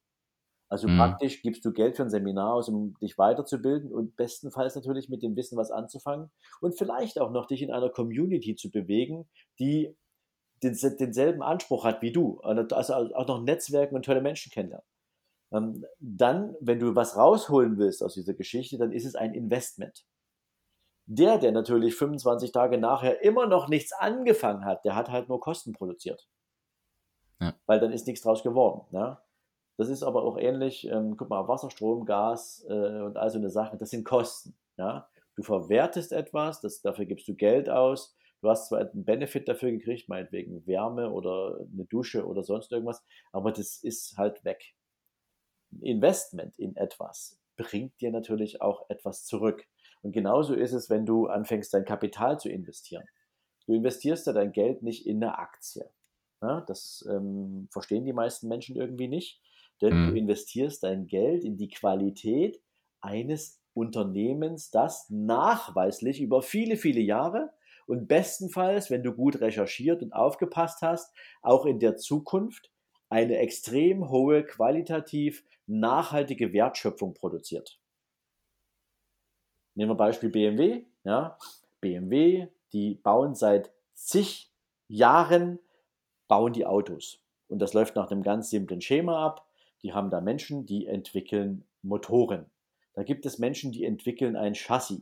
Also mhm. praktisch gibst du Geld für ein Seminar aus, um dich weiterzubilden und bestenfalls natürlich mit dem Wissen was anzufangen und vielleicht auch noch dich in einer Community zu bewegen, die den, denselben Anspruch hat wie du. Also auch noch Netzwerken und tolle Menschen kennenlernen. Ähm, dann, wenn du was rausholen willst aus dieser Geschichte, dann ist es ein Investment. Der, der natürlich 25 Tage nachher immer noch nichts angefangen hat, der hat halt nur Kosten produziert. Ja. Weil dann ist nichts draus geworden. Ne? Das ist aber auch ähnlich, ähm, guck mal, Wasser, Strom, Gas äh, und all so eine Sache, das sind Kosten. Ja? Du verwertest etwas, das, dafür gibst du Geld aus. Du hast zwar einen Benefit dafür gekriegt, meinetwegen Wärme oder eine Dusche oder sonst irgendwas, aber das ist halt weg. Investment in etwas bringt dir natürlich auch etwas zurück. Und genauso ist es, wenn du anfängst, dein Kapital zu investieren. Du investierst ja dein Geld nicht in eine Aktie. Ja, das ähm, verstehen die meisten Menschen irgendwie nicht. Denn mhm. du investierst dein Geld in die Qualität eines Unternehmens, das nachweislich über viele, viele Jahre und bestenfalls, wenn du gut recherchiert und aufgepasst hast, auch in der Zukunft eine extrem hohe, qualitativ nachhaltige Wertschöpfung produziert. Nehmen wir Beispiel BMW. Ja, BMW, die bauen seit zig Jahren bauen die Autos. Und das läuft nach einem ganz simplen Schema ab die haben da Menschen, die entwickeln Motoren. Da gibt es Menschen, die entwickeln ein Chassis.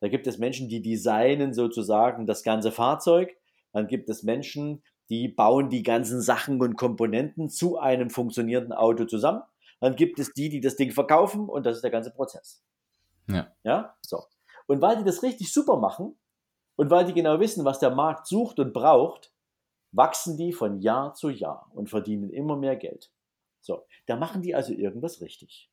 Da gibt es Menschen, die designen sozusagen das ganze Fahrzeug. Dann gibt es Menschen, die bauen die ganzen Sachen und Komponenten zu einem funktionierenden Auto zusammen. Dann gibt es die, die das Ding verkaufen und das ist der ganze Prozess. Ja. Ja, so. Und weil die das richtig super machen und weil die genau wissen, was der Markt sucht und braucht, wachsen die von Jahr zu Jahr und verdienen immer mehr Geld. So, da machen die also irgendwas richtig.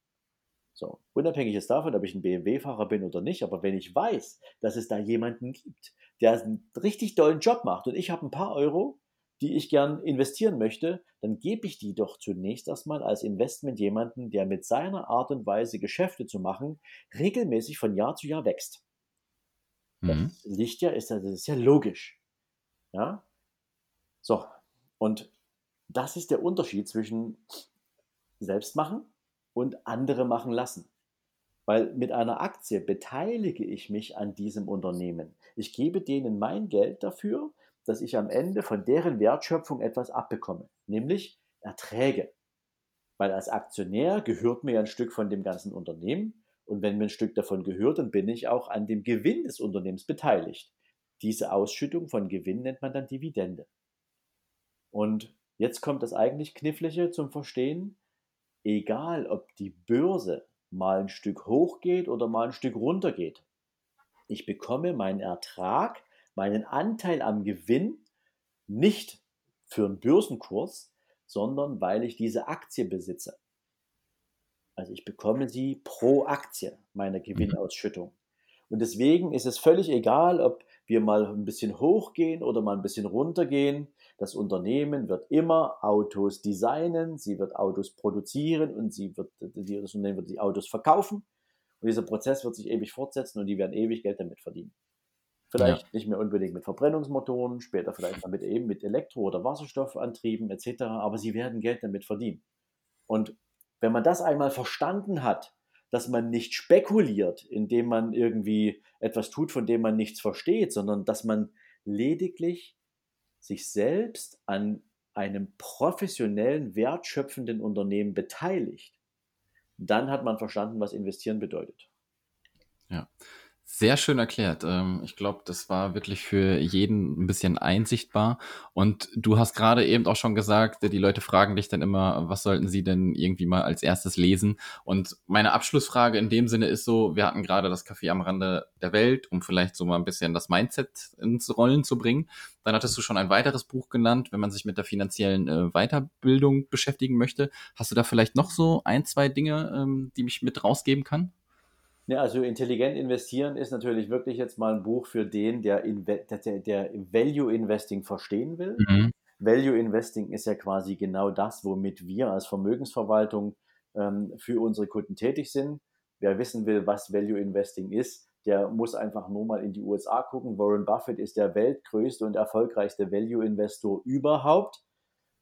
So, unabhängig ist davon, ob ich ein BMW-Fahrer bin oder nicht, aber wenn ich weiß, dass es da jemanden gibt, der einen richtig tollen Job macht und ich habe ein paar Euro, die ich gern investieren möchte, dann gebe ich die doch zunächst erstmal als Investment jemanden, der mit seiner Art und Weise Geschäfte zu machen, regelmäßig von Jahr zu Jahr wächst. Mhm. Das liegt ja, ist, das ist ja logisch. Ja? So, und das ist der Unterschied zwischen selbst machen und andere machen lassen. Weil mit einer Aktie beteilige ich mich an diesem Unternehmen. Ich gebe denen mein Geld dafür, dass ich am Ende von deren Wertschöpfung etwas abbekomme, nämlich Erträge. Weil als Aktionär gehört mir ein Stück von dem ganzen Unternehmen und wenn mir ein Stück davon gehört, dann bin ich auch an dem Gewinn des Unternehmens beteiligt. Diese Ausschüttung von Gewinn nennt man dann Dividende. Und jetzt kommt das eigentlich Knifflige zum Verstehen. Egal, ob die Börse mal ein Stück hoch geht oder mal ein Stück runter geht. Ich bekomme meinen Ertrag, meinen Anteil am Gewinn nicht für einen Börsenkurs, sondern weil ich diese Aktie besitze. Also ich bekomme sie pro Aktie meiner mhm. Gewinnausschüttung. Und deswegen ist es völlig egal, ob wir mal ein bisschen hochgehen oder mal ein bisschen runtergehen. Das Unternehmen wird immer Autos designen, sie wird Autos produzieren und sie wird, das Unternehmen wird die Autos verkaufen. Und dieser Prozess wird sich ewig fortsetzen und die werden ewig Geld damit verdienen. Vielleicht ja. nicht mehr unbedingt mit Verbrennungsmotoren, später vielleicht damit eben mit Elektro- oder Wasserstoffantrieben etc., aber sie werden Geld damit verdienen. Und wenn man das einmal verstanden hat, dass man nicht spekuliert, indem man irgendwie etwas tut, von dem man nichts versteht, sondern dass man lediglich sich selbst an einem professionellen, wertschöpfenden Unternehmen beteiligt, dann hat man verstanden, was investieren bedeutet.
Ja, sehr schön erklärt. Ähm, ich glaube, das war wirklich für jeden ein bisschen einsichtbar. Und du hast gerade eben auch schon gesagt, die Leute fragen dich dann immer, was sollten sie denn irgendwie mal als erstes lesen? Und meine Abschlussfrage in dem Sinne ist so, wir hatten gerade das Café am Rande der Welt, um vielleicht so mal ein bisschen das Mindset ins Rollen zu bringen. Dann hattest du schon ein weiteres Buch genannt, wenn man sich mit der finanziellen äh, Weiterbildung beschäftigen möchte. Hast du da vielleicht noch so ein, zwei Dinge, ähm, die mich mit rausgeben kann?
Ja, also intelligent investieren ist natürlich wirklich jetzt mal ein Buch für den, der, der, der Value Investing verstehen will. Mhm. Value Investing ist ja quasi genau das, womit wir als Vermögensverwaltung ähm, für unsere Kunden tätig sind. Wer wissen will, was Value Investing ist, der muss einfach nur mal in die USA gucken. Warren Buffett ist der weltgrößte und erfolgreichste Value Investor überhaupt.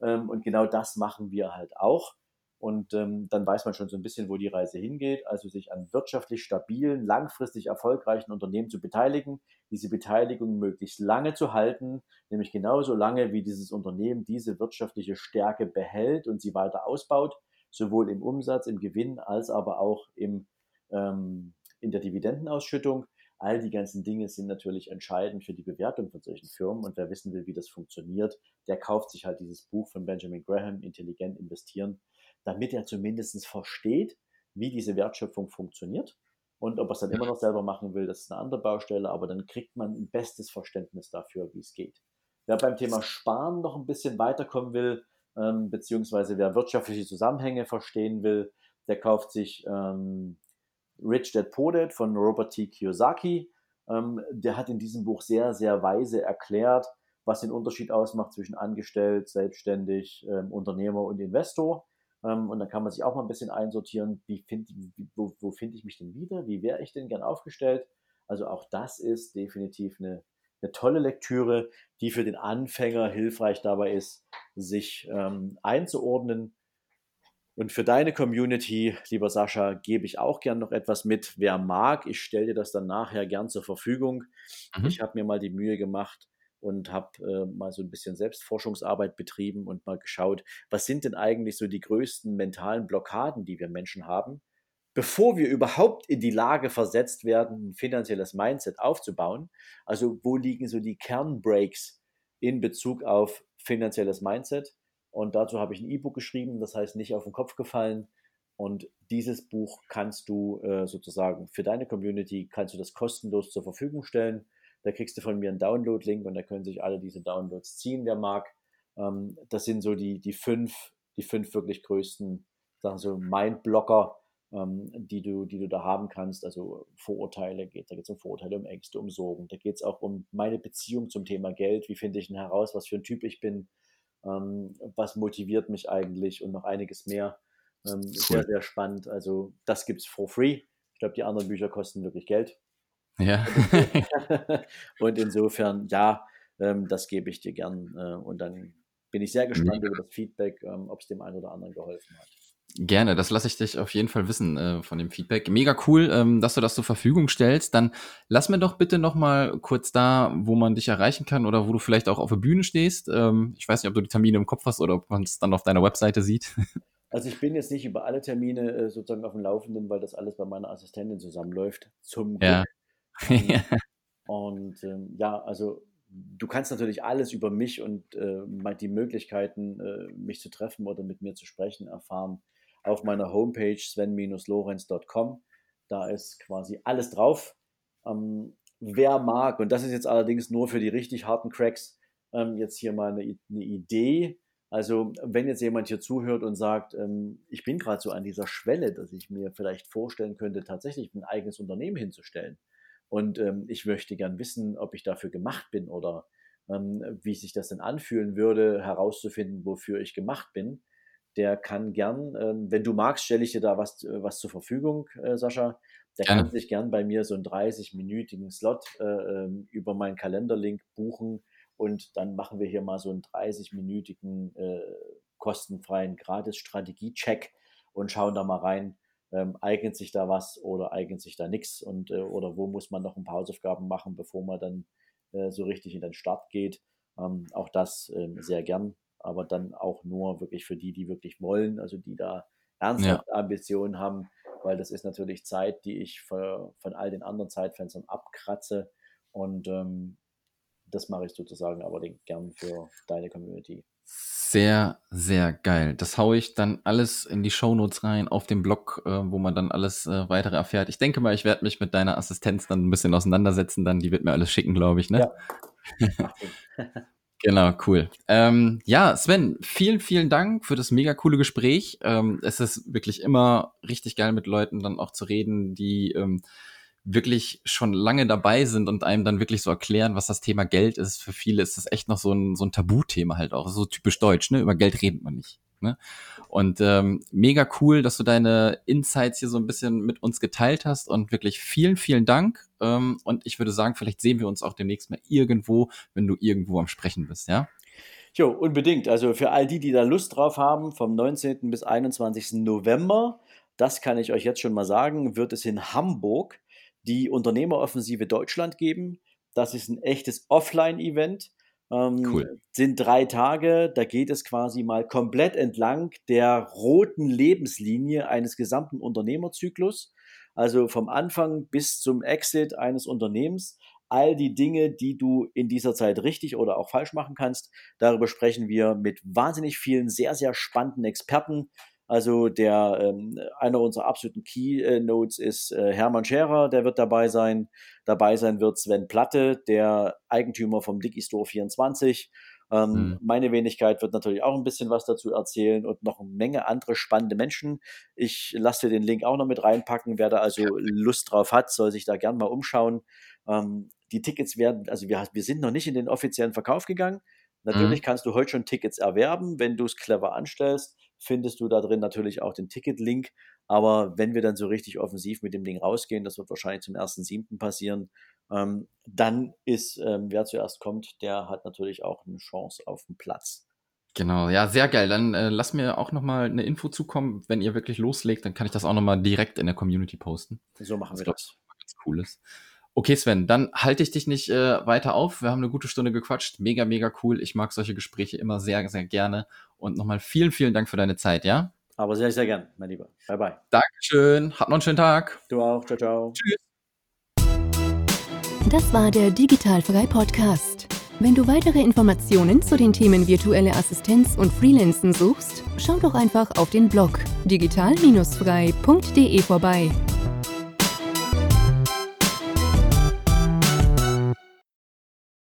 Ähm, und genau das machen wir halt auch. Und ähm, dann weiß man schon so ein bisschen, wo die Reise hingeht. Also sich an wirtschaftlich stabilen, langfristig erfolgreichen Unternehmen zu beteiligen, diese Beteiligung möglichst lange zu halten, nämlich genauso lange, wie dieses Unternehmen diese wirtschaftliche Stärke behält und sie weiter ausbaut, sowohl im Umsatz, im Gewinn als aber auch im, ähm, in der Dividendenausschüttung. All die ganzen Dinge sind natürlich entscheidend für die Bewertung von solchen Firmen. Und wer wissen will, wie das funktioniert, der kauft sich halt dieses Buch von Benjamin Graham, Intelligent investieren damit er zumindest versteht, wie diese Wertschöpfung funktioniert. Und ob er es dann immer noch selber machen will, das ist eine andere Baustelle, aber dann kriegt man ein bestes Verständnis dafür, wie es geht. Wer beim Thema Sparen noch ein bisschen weiterkommen will, ähm, beziehungsweise wer wirtschaftliche Zusammenhänge verstehen will, der kauft sich ähm, Rich Dad Poor Dad von Robert T. Kiyosaki. Ähm, der hat in diesem Buch sehr, sehr weise erklärt, was den Unterschied ausmacht zwischen Angestellt, Selbstständig, ähm, Unternehmer und Investor. Ähm, und dann kann man sich auch mal ein bisschen einsortieren, wie find, wo, wo finde ich mich denn wieder, wie wäre ich denn gern aufgestellt. Also auch das ist definitiv eine, eine tolle Lektüre, die für den Anfänger hilfreich dabei ist, sich ähm, einzuordnen. Und für deine Community, lieber Sascha, gebe ich auch gern noch etwas mit. Wer mag, ich stelle dir das dann nachher gern zur Verfügung. Mhm. Ich habe mir mal die Mühe gemacht, und habe äh, mal so ein bisschen Selbstforschungsarbeit betrieben und mal geschaut, was sind denn eigentlich so die größten mentalen Blockaden, die wir Menschen haben, bevor wir überhaupt in die Lage versetzt werden, ein finanzielles Mindset aufzubauen. Also wo liegen so die Kernbreaks in Bezug auf finanzielles Mindset? Und dazu habe ich ein E-Book geschrieben, das heißt nicht auf den Kopf gefallen. Und dieses Buch kannst du äh, sozusagen für deine Community, kannst du das kostenlos zur Verfügung stellen. Da kriegst du von mir einen Download-Link und da können sich alle diese Downloads ziehen, wer mag. Ähm, das sind so die, die fünf, die fünf wirklich größten, sagen so Mindblocker, ähm, die du, die du da haben kannst. Also Vorurteile geht, da geht es um Vorurteile, um Ängste, um Sorgen. Da geht es auch um meine Beziehung zum Thema Geld. Wie finde ich denn heraus, was für ein Typ ich bin? Ähm, was motiviert mich eigentlich und noch einiges mehr. Ähm, cool. Sehr, sehr spannend. Also das gibt es for free. Ich glaube, die anderen Bücher kosten wirklich Geld.
Ja.
und insofern, ja, ähm, das gebe ich dir gern. Äh, und dann bin ich sehr gespannt über das Feedback, ähm, ob es dem einen oder anderen geholfen hat.
Gerne, das lasse ich dich auf jeden Fall wissen äh, von dem Feedback. Mega cool, ähm, dass du das zur Verfügung stellst. Dann lass mir doch bitte noch mal kurz da, wo man dich erreichen kann oder wo du vielleicht auch auf der Bühne stehst. Ähm, ich weiß nicht, ob du die Termine im Kopf hast oder ob man es dann auf deiner Webseite sieht.
Also ich bin jetzt nicht über alle Termine äh, sozusagen auf dem Laufenden, weil das alles bei meiner Assistentin zusammenläuft. Zum Glück. Ja. Ähm, und ähm, ja, also du kannst natürlich alles über mich und äh, die Möglichkeiten, äh, mich zu treffen oder mit mir zu sprechen, erfahren auf meiner Homepage sven-lorenz.com. Da ist quasi alles drauf. Ähm, wer mag, und das ist jetzt allerdings nur für die richtig harten Cracks, ähm, jetzt hier mal eine, eine, Idee. Also wenn jetzt jemand hier zuhört und sagt, ähm, ich bin gerade so an dieser Schwelle, dass ich mir vielleicht vorstellen könnte, tatsächlich ein eigenes Unternehmen hinzustellen. Und ähm, ich möchte gern wissen, ob ich dafür gemacht bin oder ähm, wie sich das denn anfühlen würde, herauszufinden, wofür ich gemacht bin der kann gern, ähm, wenn du magst, stelle ich dir da was, äh, was zur Verfügung, äh, Sascha. Der Gerne. kann sich gern bei mir so einen 30-minütigen Slot äh, ähm, über meinen Kalenderlink buchen und dann machen wir hier mal so einen 30-minütigen äh, kostenfreien Gratis-Strategie-Check und schauen da mal rein, ähm, eignet sich da was oder eignet sich da nichts und äh, oder wo muss man noch ein paar Hausaufgaben machen, bevor man dann äh, so richtig in den Start geht. Ähm, auch das ähm, sehr gern aber dann auch nur wirklich für die, die wirklich wollen, also die da ernsthaft ja. Ambitionen haben, weil das ist natürlich Zeit, die ich für, von all den anderen Zeitfenstern abkratze und ähm, das mache ich sozusagen aber gern für deine Community.
Sehr, sehr geil. Das haue ich dann alles in die Shownotes rein, auf dem Blog, äh, wo man dann alles äh, weitere erfährt. Ich denke mal, ich werde mich mit deiner Assistenz dann ein bisschen auseinandersetzen, dann die wird mir alles schicken, glaube ich, ne? Ja. Genau, cool. Ähm, ja, Sven, vielen, vielen Dank für das mega coole Gespräch. Ähm, es ist wirklich immer richtig geil, mit Leuten dann auch zu reden, die ähm, wirklich schon lange dabei sind und einem dann wirklich so erklären, was das Thema Geld ist. Für viele ist das echt noch so ein, so ein Tabuthema halt auch, so typisch deutsch, ne? Über Geld redet man nicht. Ne? Und ähm, mega cool, dass du deine Insights hier so ein bisschen mit uns geteilt hast und wirklich vielen, vielen Dank. Ähm, und ich würde sagen, vielleicht sehen wir uns auch demnächst mal irgendwo, wenn du irgendwo am Sprechen bist, ja?
Jo, unbedingt. Also für all die, die da Lust drauf haben, vom 19. bis 21. November, das kann ich euch jetzt schon mal sagen, wird es in Hamburg die Unternehmeroffensive Deutschland geben. Das ist ein echtes Offline-Event. Ähm, cool. Sind drei Tage, da geht es quasi mal komplett entlang der roten Lebenslinie eines gesamten Unternehmerzyklus. Also vom Anfang bis zum Exit eines Unternehmens. All die Dinge, die du in dieser Zeit richtig oder auch falsch machen kannst, darüber sprechen wir mit wahnsinnig vielen sehr, sehr spannenden Experten, also der ähm, einer unserer absoluten Keynotes ist äh, Hermann Scherer, der wird dabei sein. Dabei sein wird Sven Platte, der Eigentümer vom Digistore 24. Ähm, mhm. Meine Wenigkeit wird natürlich auch ein bisschen was dazu erzählen und noch eine Menge andere spannende Menschen. Ich lasse dir den Link auch noch mit reinpacken. Wer da also Lust drauf hat, soll sich da gern mal umschauen. Ähm, die Tickets werden, also wir, wir sind noch nicht in den offiziellen Verkauf gegangen. Natürlich mhm. kannst du heute schon Tickets erwerben, wenn du es clever anstellst findest du da drin natürlich auch den Ticket-Link. Aber wenn wir dann so richtig offensiv mit dem Ding rausgehen, das wird wahrscheinlich zum 1.7. passieren, ähm, dann ist, ähm, wer zuerst kommt, der hat natürlich auch eine Chance auf den Platz.
Genau, ja, sehr geil. Dann äh, lass mir auch nochmal eine Info zukommen. Wenn ihr wirklich loslegt, dann kann ich das auch nochmal direkt in der Community posten.
So machen das wir das.
Ganz cool ist. Okay, Sven, dann halte ich dich nicht äh, weiter auf. Wir haben eine gute Stunde gequatscht. Mega, mega cool. Ich mag solche Gespräche immer sehr, sehr gerne. Und nochmal vielen, vielen Dank für deine Zeit, ja?
Aber sehr, sehr gern, mein Lieber. Bye, bye.
Dankeschön. Habt noch einen schönen Tag.
Du auch. Ciao, ciao. Tschüss.
Das war der Digitalfrei Podcast. Wenn du weitere Informationen zu den Themen virtuelle Assistenz und Freelancen suchst, schau doch einfach auf den Blog digital-frei.de vorbei.